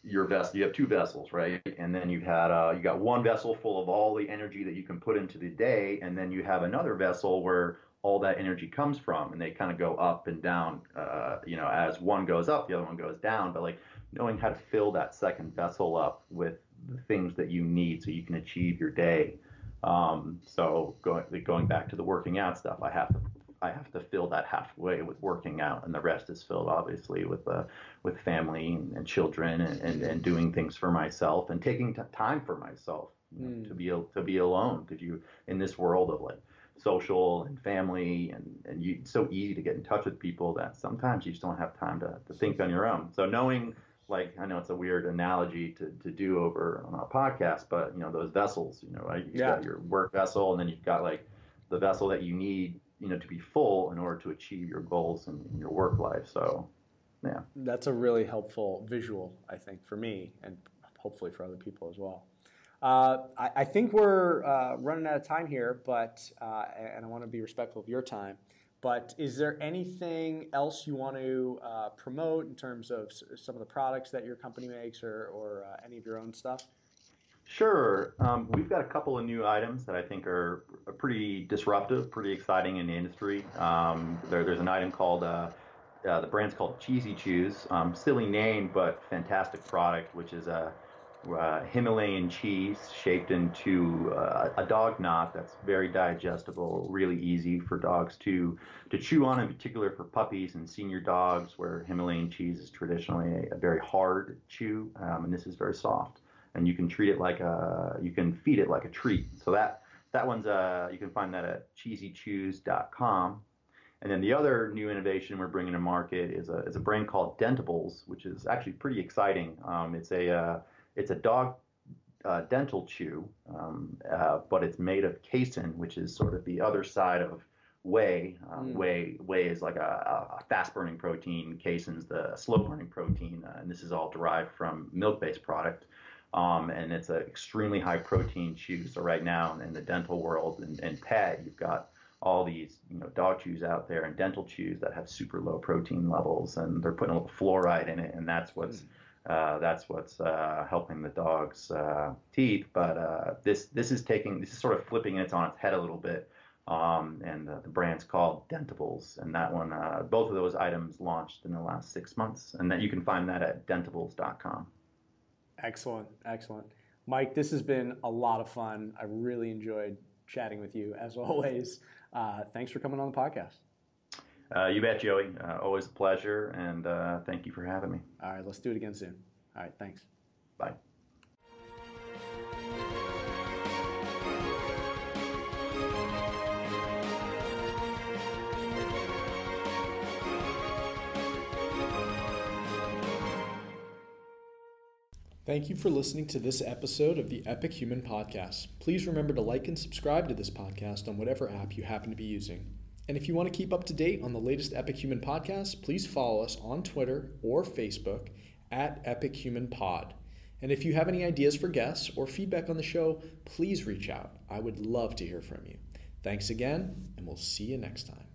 your vessel, you have two vessels, right? And then you've had uh, you got one vessel full of all the energy that you can put into the day, and then you have another vessel where all that energy comes from, and they kind of go up and down. Uh, you know, as one goes up, the other one goes down. But like knowing how to fill that second vessel up with the things that you need so you can achieve your day um, so going going back to the working out stuff, I have to I have to fill that halfway with working out, and the rest is filled obviously with uh, with family and, children and, and, and, doing things for myself and taking t- time for myself you know, mm. to be to be alone because you in this world of like social and family and and you, it's so easy to get in touch with people that sometimes you just don't have time to, to think on your own. So knowing like I know it's a weird analogy to, to do over on a podcast, but you know those vessels, you know, right? You've yeah. got your work vessel, and then you've got like the vessel that you need, you know, to be full in order to achieve your goals and your work life. So, yeah, that's a really helpful visual, I think, for me, and hopefully for other people as well. Uh, I, I, think we're uh, running out of time here, but uh, and I want to be respectful of your time. But is there anything else you want to uh, promote in terms of some of the products that your company makes or, or uh, any of your own stuff? Sure. Um, we've got a couple of new items that I think are pretty disruptive, pretty exciting in the industry. Um, there, there's an item called, uh, uh, the brand's called Cheesy Chews. Um, silly name, but fantastic product, which is a uh, Himalayan cheese shaped into uh, a dog knot that's very digestible, really easy for dogs to to chew on, in particular for puppies and senior dogs, where Himalayan cheese is traditionally a, a very hard chew, um, and this is very soft. And you can treat it like a, you can feed it like a treat. So that that one's uh, you can find that at cheesychews.com. And then the other new innovation we're bringing to market is a, is a brand called Dentables, which is actually pretty exciting. Um, it's a uh, it's a dog uh, dental chew, um, uh, but it's made of casein, which is sort of the other side of whey. Um, mm. Whey whey is like a, a fast burning protein. Casein's the slow burning protein, uh, and this is all derived from milk based product. Um, and it's an extremely high protein chew. So right now in the dental world and, and pet, you've got all these you know dog chews out there and dental chews that have super low protein levels, and they're putting a little fluoride in it, and that's what's mm uh, that's what's uh, helping the dog's uh, teeth. But uh, this this is taking this is sort of flipping it on its head a little bit. Um, and the brand's called Dentables, and that one, uh, both of those items launched in the last six months, and that you can find that at dentables.com. Excellent, excellent, Mike. This has been a lot of fun. I really enjoyed chatting with you as always. Uh, thanks for coming on the podcast. Uh, you bet, Joey. Uh, always a pleasure, and uh, thank you for having me. All right, let's do it again soon. All right, thanks. Bye. Thank you for listening to this episode of the Epic Human Podcast. Please remember to like and subscribe to this podcast on whatever app you happen to be using. And if you want to keep up to date on the latest Epic Human Podcast, please follow us on Twitter or Facebook at Epic Human Pod. And if you have any ideas for guests or feedback on the show, please reach out. I would love to hear from you. Thanks again, and we'll see you next time.